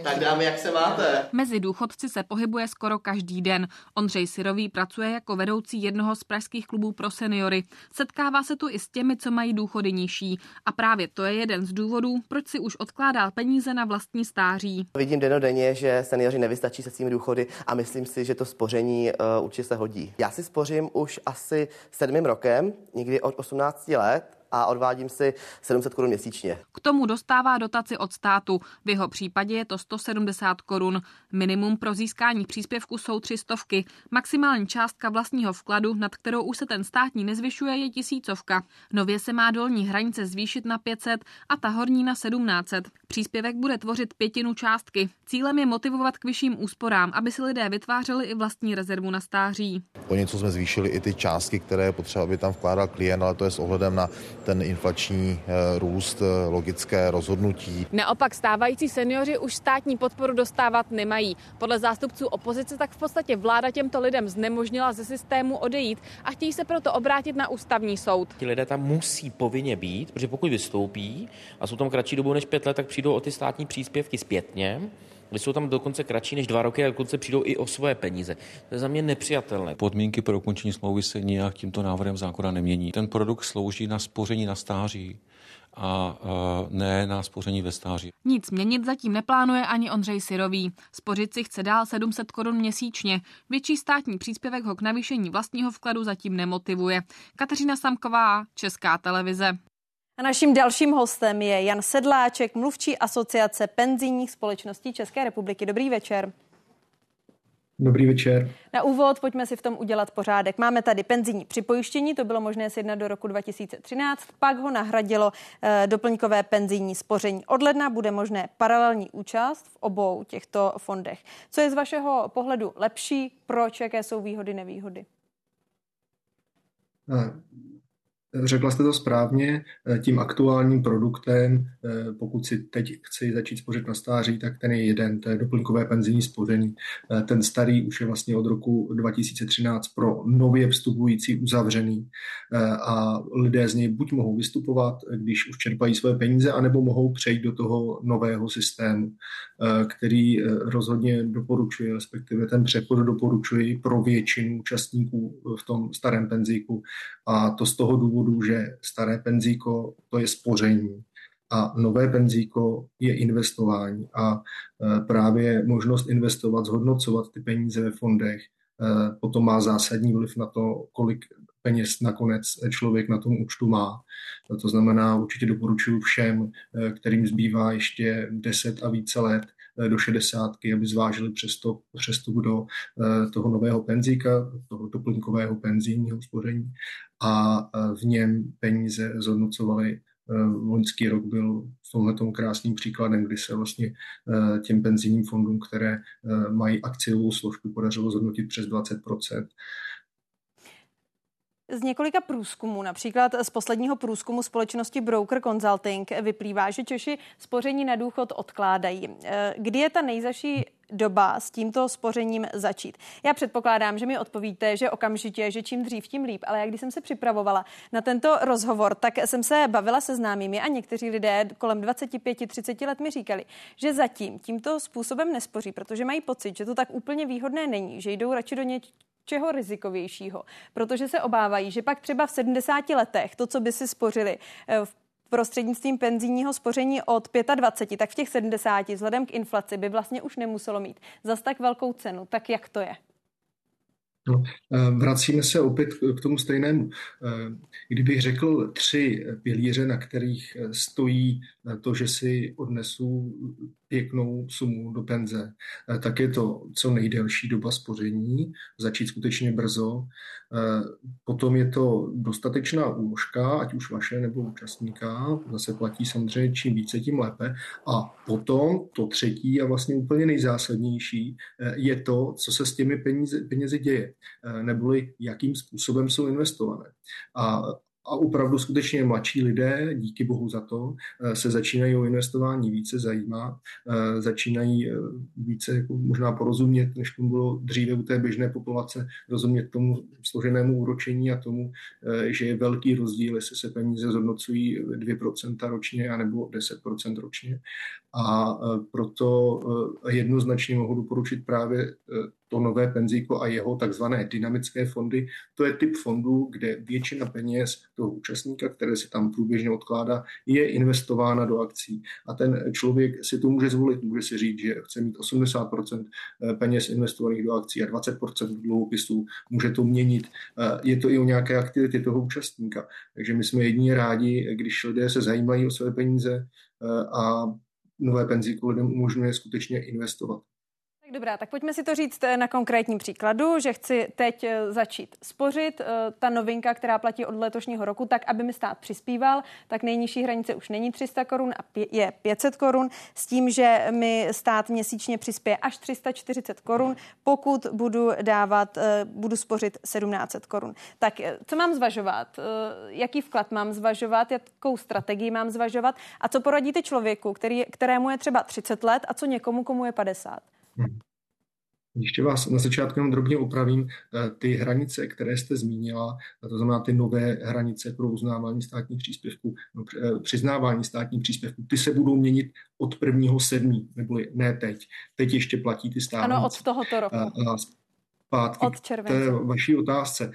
Tak dámy, jak se máte? Mezi důchodci se pohybuje skoro každý den. Ondřej Syrový pracuje jako vedoucí jednoho z pražských klubů pro seniory. Setkává se tu i s těmi, co mají důchody nižší. A právě to je jeden z důvodů, proč si už odkládá peníze na vlastní stáří. Vidím denodenně, že seniori nevystačí se svými důchody a myslím si, že to spoření uh, určitě se hodí. Já si spořím už asi sedmým rokem, někdy od 18 let a odvádím si 700 korun měsíčně. K tomu dostává dotaci od státu. V jeho případě je to 170 korun. Minimum pro získání příspěvku jsou tři stovky. Maximální částka vlastního vkladu, nad kterou už se ten státní nezvyšuje, je tisícovka. Nově se má dolní hranice zvýšit na 500 a ta horní na 1700. Příspěvek bude tvořit pětinu částky. Cílem je motivovat k vyšším úsporám, aby si lidé vytvářeli i vlastní rezervu na stáří. O něco jsme zvýšili i ty částky, které je potřeba, aby tam vkládal klient, ale to je s ohledem na ten inflační eh, růst, eh, logické rozhodnutí. Naopak stávající seniori už státní podporu dostávat nemají. Podle zástupců opozice tak v podstatě vláda těmto lidem znemožnila ze systému odejít a chtějí se proto obrátit na ústavní soud. Ti lidé tam musí povinně být, protože pokud vystoupí a jsou tam kratší dobu než pět let, tak přijdou o ty státní příspěvky zpětně když jsou tam dokonce kratší než dva roky a dokonce přijdou i o svoje peníze. To je za mě nepřijatelné. Podmínky pro ukončení smlouvy se nijak tímto návrhem zákona nemění. Ten produkt slouží na spoření na stáří a ne na spoření ve stáří. Nic měnit zatím neplánuje ani Ondřej Syrový. Spořit si chce dál 700 korun měsíčně. Větší státní příspěvek ho k navýšení vlastního vkladu zatím nemotivuje. Kateřina Samková, Česká televize. A naším dalším hostem je Jan Sedláček, mluvčí asociace penzijních společností České republiky. Dobrý večer. Dobrý večer. Na úvod pojďme si v tom udělat pořádek. Máme tady penzijní připojištění, to bylo možné sjednat do roku 2013, pak ho nahradilo eh, doplňkové penzijní spoření. Od ledna bude možné paralelní účast v obou těchto fondech. Co je z vašeho pohledu lepší, proč, jaké jsou výhody, nevýhody? Řekla jste to správně, eh, tím aktuálním produktem, eh, pokud si teď chci začít spořit na stáří, tak ten je jeden, to je doplňkové penzijní spoření. Eh, ten starý už je vlastně od roku 2013 pro nově vstupující uzavřený a lidé z něj buď mohou vystupovat, když už čerpají své peníze, anebo mohou přejít do toho nového systému, který rozhodně doporučuje, respektive ten přechod doporučuji pro většinu účastníků v tom starém penzíku. A to z toho důvodu, že staré penzíko to je spoření a nové penzíko je investování a e, právě možnost investovat, zhodnocovat ty peníze ve fondech e, potom má zásadní vliv na to, kolik peněz nakonec člověk na tom účtu má. To znamená, určitě doporučuji všem, e, kterým zbývá ještě 10 a více let, do 60, aby zvážili přestup, přestup do toho nového penzíka, toho doplňkového penzijního spoření. A v něm peníze zhodnocovaly loňský rok byl v tomhle krásným příkladem, kdy se vlastně těm penzijním fondům, které mají akciovou složku, podařilo zhodnotit přes 20 z několika průzkumů, například z posledního průzkumu společnosti Broker Consulting, vyplývá, že Češi spoření na důchod odkládají. Kdy je ta nejzaší doba s tímto spořením začít? Já předpokládám, že mi odpovíte, že okamžitě, že čím dřív, tím líp, ale jak když jsem se připravovala na tento rozhovor, tak jsem se bavila se známými a někteří lidé kolem 25-30 let mi říkali, že zatím tímto způsobem nespoří, protože mají pocit, že to tak úplně výhodné není, že jdou radši do ně, čeho rizikovějšího, protože se obávají, že pak třeba v 70 letech to, co by si spořili eh, v prostřednictvím penzijního spoření od 25, tak v těch 70 vzhledem k inflaci by vlastně už nemuselo mít zas tak velkou cenu. Tak jak to je? No, eh, vracíme se opět k tomu stejnému. Eh, kdybych řekl tři pilíře, na kterých stojí to, že si odnesu pěknou sumu do penze, eh, tak je to co nejdelší doba spoření, začít skutečně brzo. Eh, potom je to dostatečná úložka, ať už vaše nebo účastníka, zase platí samozřejmě čím více, tím lépe. A potom to třetí a vlastně úplně nejzásadnější eh, je to, co se s těmi peníze, penězi děje, neboli jakým způsobem jsou investované. A a opravdu skutečně mladší lidé, díky bohu za to, eh, se začínají o investování více zajímat, eh, začínají eh, více jako možná porozumět, než tomu bylo dříve u té běžné populace, rozumět tomu složenému úročení a tomu, že je velký rozdíl, jestli se peníze zhodnocují 2% ročně anebo 10% ročně. A proto jednoznačně mohu doporučit právě to nové penzíko a jeho takzvané dynamické fondy. To je typ fondů, kde většina peněz toho účastníka, které se tam průběžně odkládá, je investována do akcí. A ten člověk si to může zvolit, může si říct, že chce mít 80% eh, peněz investovaných do akcí a 20% dluhopisů, může to měnit. Je to i o nějaké aktivitě toho účastníka. Takže my jsme jedině rádi, když lidé se zajímají o své peníze a nové lidem umožňuje skutečně investovat. Tak dobrá, tak pojďme si to říct eh, na konkrétním příkladu, že chci teď eh, začít spořit. Eh, ta novinka, která platí od letošního roku, tak aby mi stát přispíval, tak nejnižší hranice už není 300 korun a je 500 korun, s tím, že mi stát měsíčně přispěje až 340 korun, pokud budu dávat, budu spořit 1700 korun. Tak co mám zvažovat? Jaký vklad mám zvažovat? Jakou strategii mám zvažovat? A co poradíte člověku, který, kterému je třeba 30 let a co někomu, komu je 50? Hmm. Ještě vás na začátku jenom drobně upravím. Eh, ty hranice, které jste zmínila, to znamená ty nové hranice pro uznávání státních příspěvků, no, eh, přiznávání státních příspěvků, ty se budou měnit od prvního sedmí, neboli ne teď. Teď ještě platí ty státní. Ano, od tohoto roku. Zpátky od července. k té vaší otázce.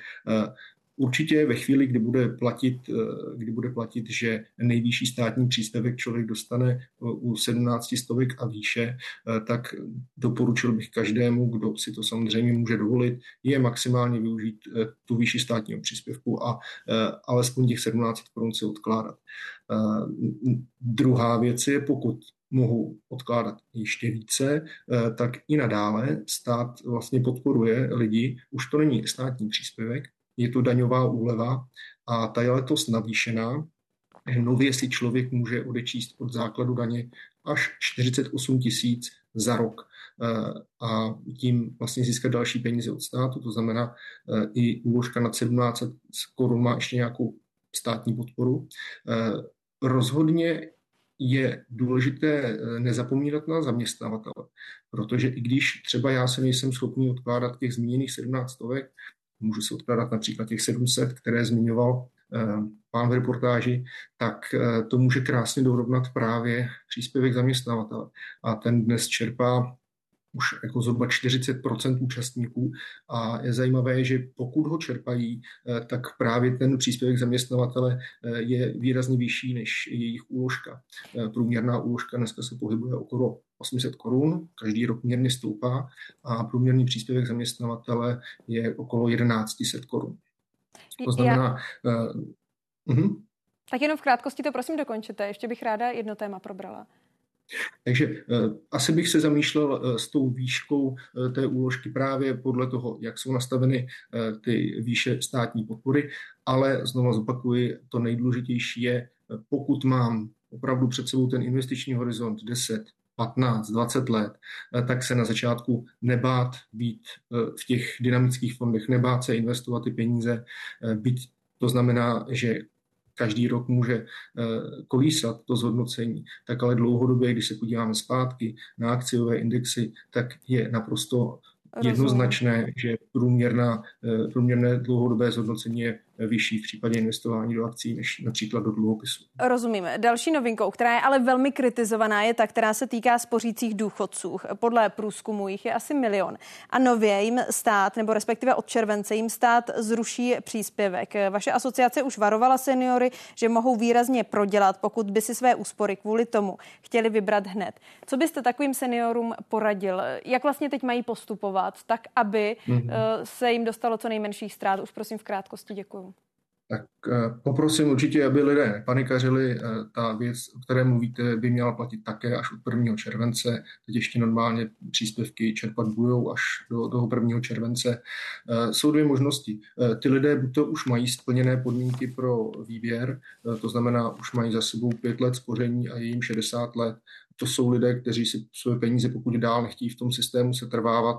Určitě ve chvíli, kdy bude platit, eh, kdy bude platit, že nejvyšší státní příspěvek člověk dostane eh, u 17 stovek a výše, eh, tak doporučil bych každému, kdo si to samozřejmě může dovolit, je maximálně využít tu výši státního příspěvku a alespoň těch 17 korun si odkládat. Druhá věc je, pokud mohou odkládat ještě více, tak i nadále stát vlastně podporuje lidi. Už to není státní příspěvek, je to daňová úleva a ta je letos navýšená. Nově si člověk může odečíst od základu daně až 48 tisíc za rok a tím vlastně získat další peníze od státu. To znamená, i úložka nad 17 korun má ještě nějakou státní podporu. Rozhodně je důležité nezapomínat na zaměstnavatele, protože i když třeba já se nejsem schopný odkládat těch zmíněných 17 stovek, můžu se odkládat například těch 700, které zmiňoval pán v reportáži, tak to může krásně dorovnat právě příspěvek zaměstnavatele. A ten dnes čerpá už jako zhruba 40% účastníků a je zajímavé, že pokud ho čerpají, eh, tak právě ten příspěvek zaměstnavatele eh, je výrazně vyšší než jejich úložka. Eh, průměrná úložka dneska se pohybuje okolo 800 korun, každý rok měrně stoupá a průměrný příspěvek zaměstnavatele je okolo 1100 korun. To znamená... Já... Uh, uh-huh. Tak jenom v krátkosti to prosím dokončete, ještě bych ráda jedno téma probrala. Takže eh, asi bych se zamýšlel eh, s tou výškou eh, té úložky právě podle toho, jak jsou nastaveny ty výše státní podpory, ale znovu zopakuji, to nejdůležitější je, pokud mám opravdu před sebou ten investiční horizont 10, 15, 20 let, tak se na začátku nebát být v těch dynamických fondech, nebát se investovat ty peníze, byť to znamená, že každý rok může eh, kolísat to zhodnocení, tak ale dlouhodobě, když se podíváme zpátky na akciové indexy, tak je naprosto jednoznačné, že průměrná, eh, průměrné dlouhodobé zhodnocení je vyšší v případě investování do akcí než například do dluhopisů. Rozumím. Další novinkou, která je ale velmi kritizovaná, je ta, která se týká spořících důchodců. Podle průzkumu jich je asi milion. A nově jim stát, nebo respektive od července jim stát zruší příspěvek. Vaše asociace už varovala seniory, že mohou výrazně prodělat, pokud by si své úspory kvůli tomu chtěli vybrat hned. Co byste takovým seniorům poradil? Jak vlastně teď mají postupovat, tak aby mm-hmm. se jim dostalo co nejmenších ztrát? Už prosím v krátkosti děkuji tak eh, poprosím určitě, aby lidé nepanikařili. Eh, ta věc, o které mluvíte, by měla platit také až od 1. července. Teď ještě normálně příspěvky čerpat budou až do toho 1. července. Eh, jsou dvě možnosti. Ty lidé buď to už mají splněné podmínky pro výběr, to znamená, už mají za sebou pět let spoření a je jim 60 let. To jsou lidé, kteří si své peníze, pokud dál nechtějí v tom systému se trvávat,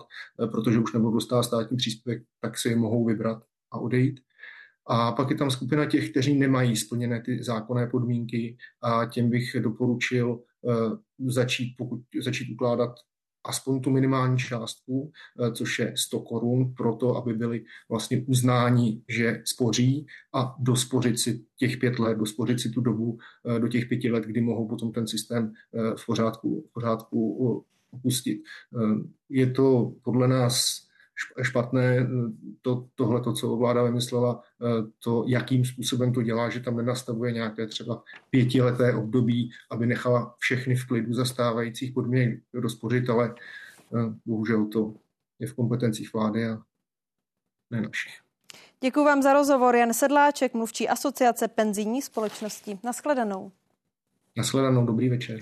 protože už nebudou dostávat státní příspěvek, tak si je mohou vybrat a odejít. A pak je tam skupina těch, kteří nemají splněné ty zákonné podmínky a těm bych doporučil uh, začít, pokud, začít ukládat aspoň tu minimální částku, uh, což je 100 korun, pro to, aby byli vlastně uznáni, že spoří a dospořit si těch pět let, dospořit si tu dobu uh, do těch pěti let, kdy mohou potom ten systém v pořádku, v pořádku opustit. Je to podle nás špatné to, tohle, to, co vláda vymyslela, eh, to, jakým způsobem to dělá, že tam nenastavuje nějaké třeba pětileté období, aby nechala všechny v klidu zastávajících podmínek rozpořit, ale eh, bohužel to je v kompetencích vlády a ne našich. Děkuji vám za rozhovor. Jan Sedláček, mluvčí asociace penzijní společnosti. Naschledanou. Naschledanou, dobrý večer.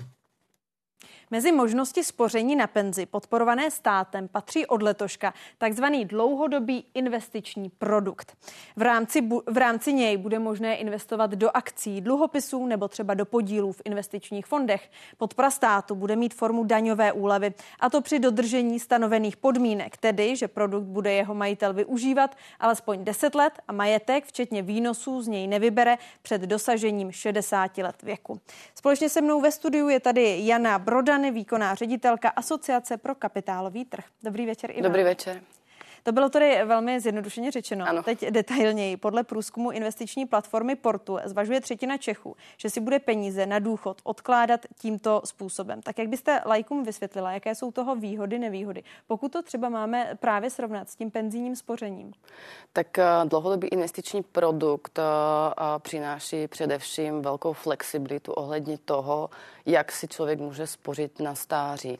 Mezi možnosti spoření na penzi podporované státem patří od letoška takzvaný dlouhodobý investiční produkt. V rámci, v rámci něj bude možné investovat do akcí, dluhopisů nebo třeba do podílů v investičních fondech. Podpora státu bude mít formu daňové úlevy a to při dodržení stanovených podmínek, tedy že produkt bude jeho majitel využívat alespoň 10 let a majetek, včetně výnosů, z něj nevybere před dosažením 60 let věku. Společně se mnou ve studiu je tady Jana Brodan, Hany, výkonná ředitelka Asociace pro kapitálový trh. Dobrý večer, Ivan. Dobrý večer. To bylo tedy velmi zjednodušeně řečeno. Ano. Teď detailněji. Podle průzkumu investiční platformy Portu zvažuje třetina Čechů, že si bude peníze na důchod odkládat tímto způsobem. Tak jak byste lajkům vysvětlila, jaké jsou toho výhody, nevýhody, pokud to třeba máme právě srovnat s tím penzijním spořením? Tak eh, dlouhodobý investiční produkt eh, přináší především velkou flexibilitu ohledně toho, jak si člověk může spořit na stáří.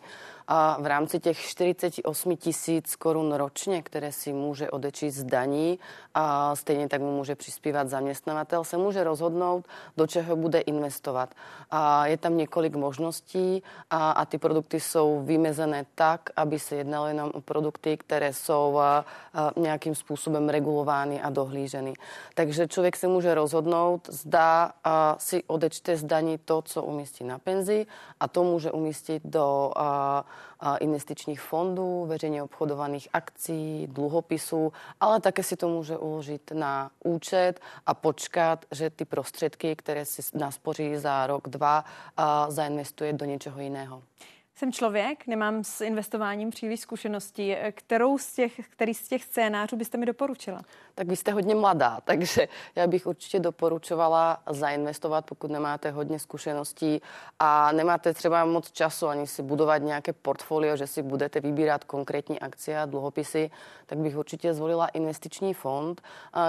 A v rámci těch 48 tisíc korun ročně, které si může odečíst z daní a stejně tak mu může přispívat zaměstnavatel, se může rozhodnout, do čeho bude investovat. A je tam několik možností a, a ty produkty jsou vymezené tak, aby se jednalo jenom o produkty, které jsou a, a, nějakým způsobem regulovány a dohlíženy. Takže člověk se může rozhodnout, zda a, si odečte z daní to, co umístí na penzi a to může umístit do investičních fondů, veřejně obchodovaných akcí, dluhopisů, ale také si to může uložit na účet a počkat, že ty prostředky, které si naspoří za rok, dva, zainvestuje do něčeho jiného. Jsem člověk, nemám s investováním příliš zkušeností. Kterou z těch, který z těch scénářů byste mi doporučila? Tak vy jste hodně mladá, takže já bych určitě doporučovala zainvestovat, pokud nemáte hodně zkušeností a nemáte třeba moc času ani si budovat nějaké portfolio, že si budete vybírat konkrétní akcie a dluhopisy, tak bych určitě zvolila investiční fond,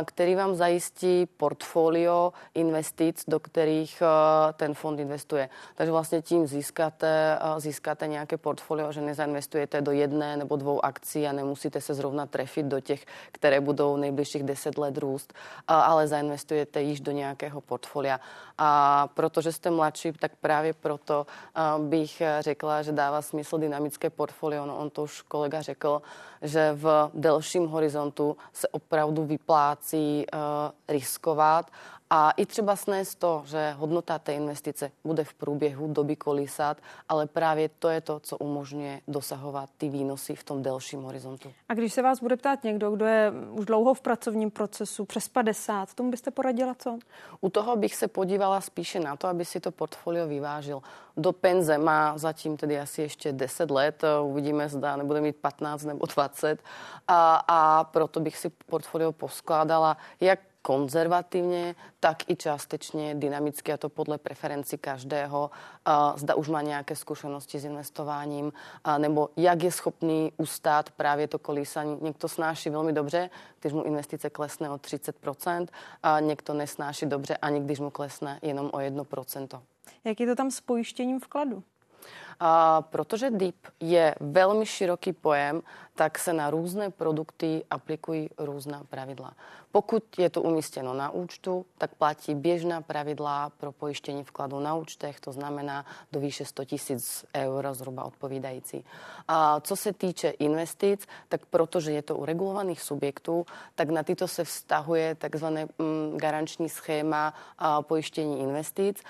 který vám zajistí portfolio investic, do kterých ten fond investuje. Takže vlastně tím získáte, získáte nějaké portfolio, že nezainvestujete do jedné nebo dvou akcí a nemusíte se zrovna trefit do těch, které budou nejbližší dalších 10 let růst, ale zainvestujete již do nějakého portfolia. A protože jste mladší, tak právě proto bych řekla, že dává smysl dynamické portfolio. No on to už kolega řekl, že v delším horizontu se opravdu vyplácí riskovat a i třeba snést to, že hodnota té investice bude v průběhu doby kolísat, ale právě to je to, co umožňuje dosahovat ty výnosy v tom delším horizontu. A když se vás bude ptát někdo, kdo je už dlouho v pracovním procesu, přes 50, tomu byste poradila co? U toho bych se podívala spíše na to, aby si to portfolio vyvážil. Do penze má zatím tedy asi ještě 10 let, uvidíme, zda nebude mít 15 nebo 20 a, a proto bych si portfolio poskládala jak konzervativně, tak i částečně dynamicky a to podle preferenci každého. Zda už má nějaké zkušenosti s investováním, nebo jak je schopný ustát právě to kolísání. Někdo snáší velmi dobře, když mu investice klesne o 30%, a někdo nesnáší dobře, ani když mu klesne jenom o 1%. Jak je to tam s pojištěním vkladu? A protože DIP je velmi široký pojem, tak se na různé produkty aplikují různá pravidla. Pokud je to umístěno na účtu, tak platí běžná pravidla pro pojištění vkladu na účtech, to znamená do výše 100 tisíc eur zhruba odpovídající. A co se týče investic, tak protože je to u regulovaných subjektů, tak na tyto se vztahuje takzvané mm, garanční schéma pojištění investic,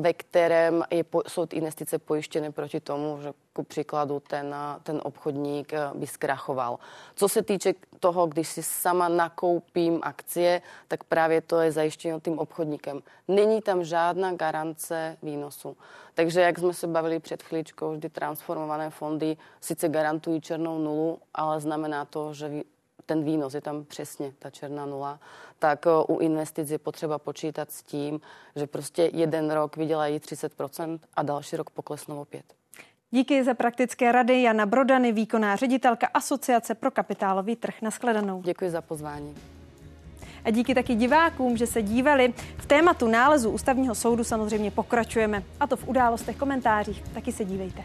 ve kterém je, jsou investice pojištěny proti tomu, že ku příkladu ten, ten obchodník eh, by zkrachoval. Co se týče toho, když si sama nakoupím akcie, tak právě to je zajištěno tím obchodníkem. Není tam žádná garance výnosu. Takže jak jsme se bavili před chvíličkou, vždy transformované fondy sice garantují černou nulu, ale znamená to, že ten výnos je tam přesně ta černá nula, tak eh, u investic je potřeba počítat s tím, že prostě jeden rok vydělají 30% a další rok poklesnou opět. Díky za praktické rady Jana Brodany, výkonná ředitelka Asociace pro kapitálový trh. Naschledanou. Děkuji za pozvání. A díky taky divákům, že se dívali. V tématu nálezu ústavního soudu samozřejmě pokračujeme. A to v událostech komentářích. Taky se dívejte.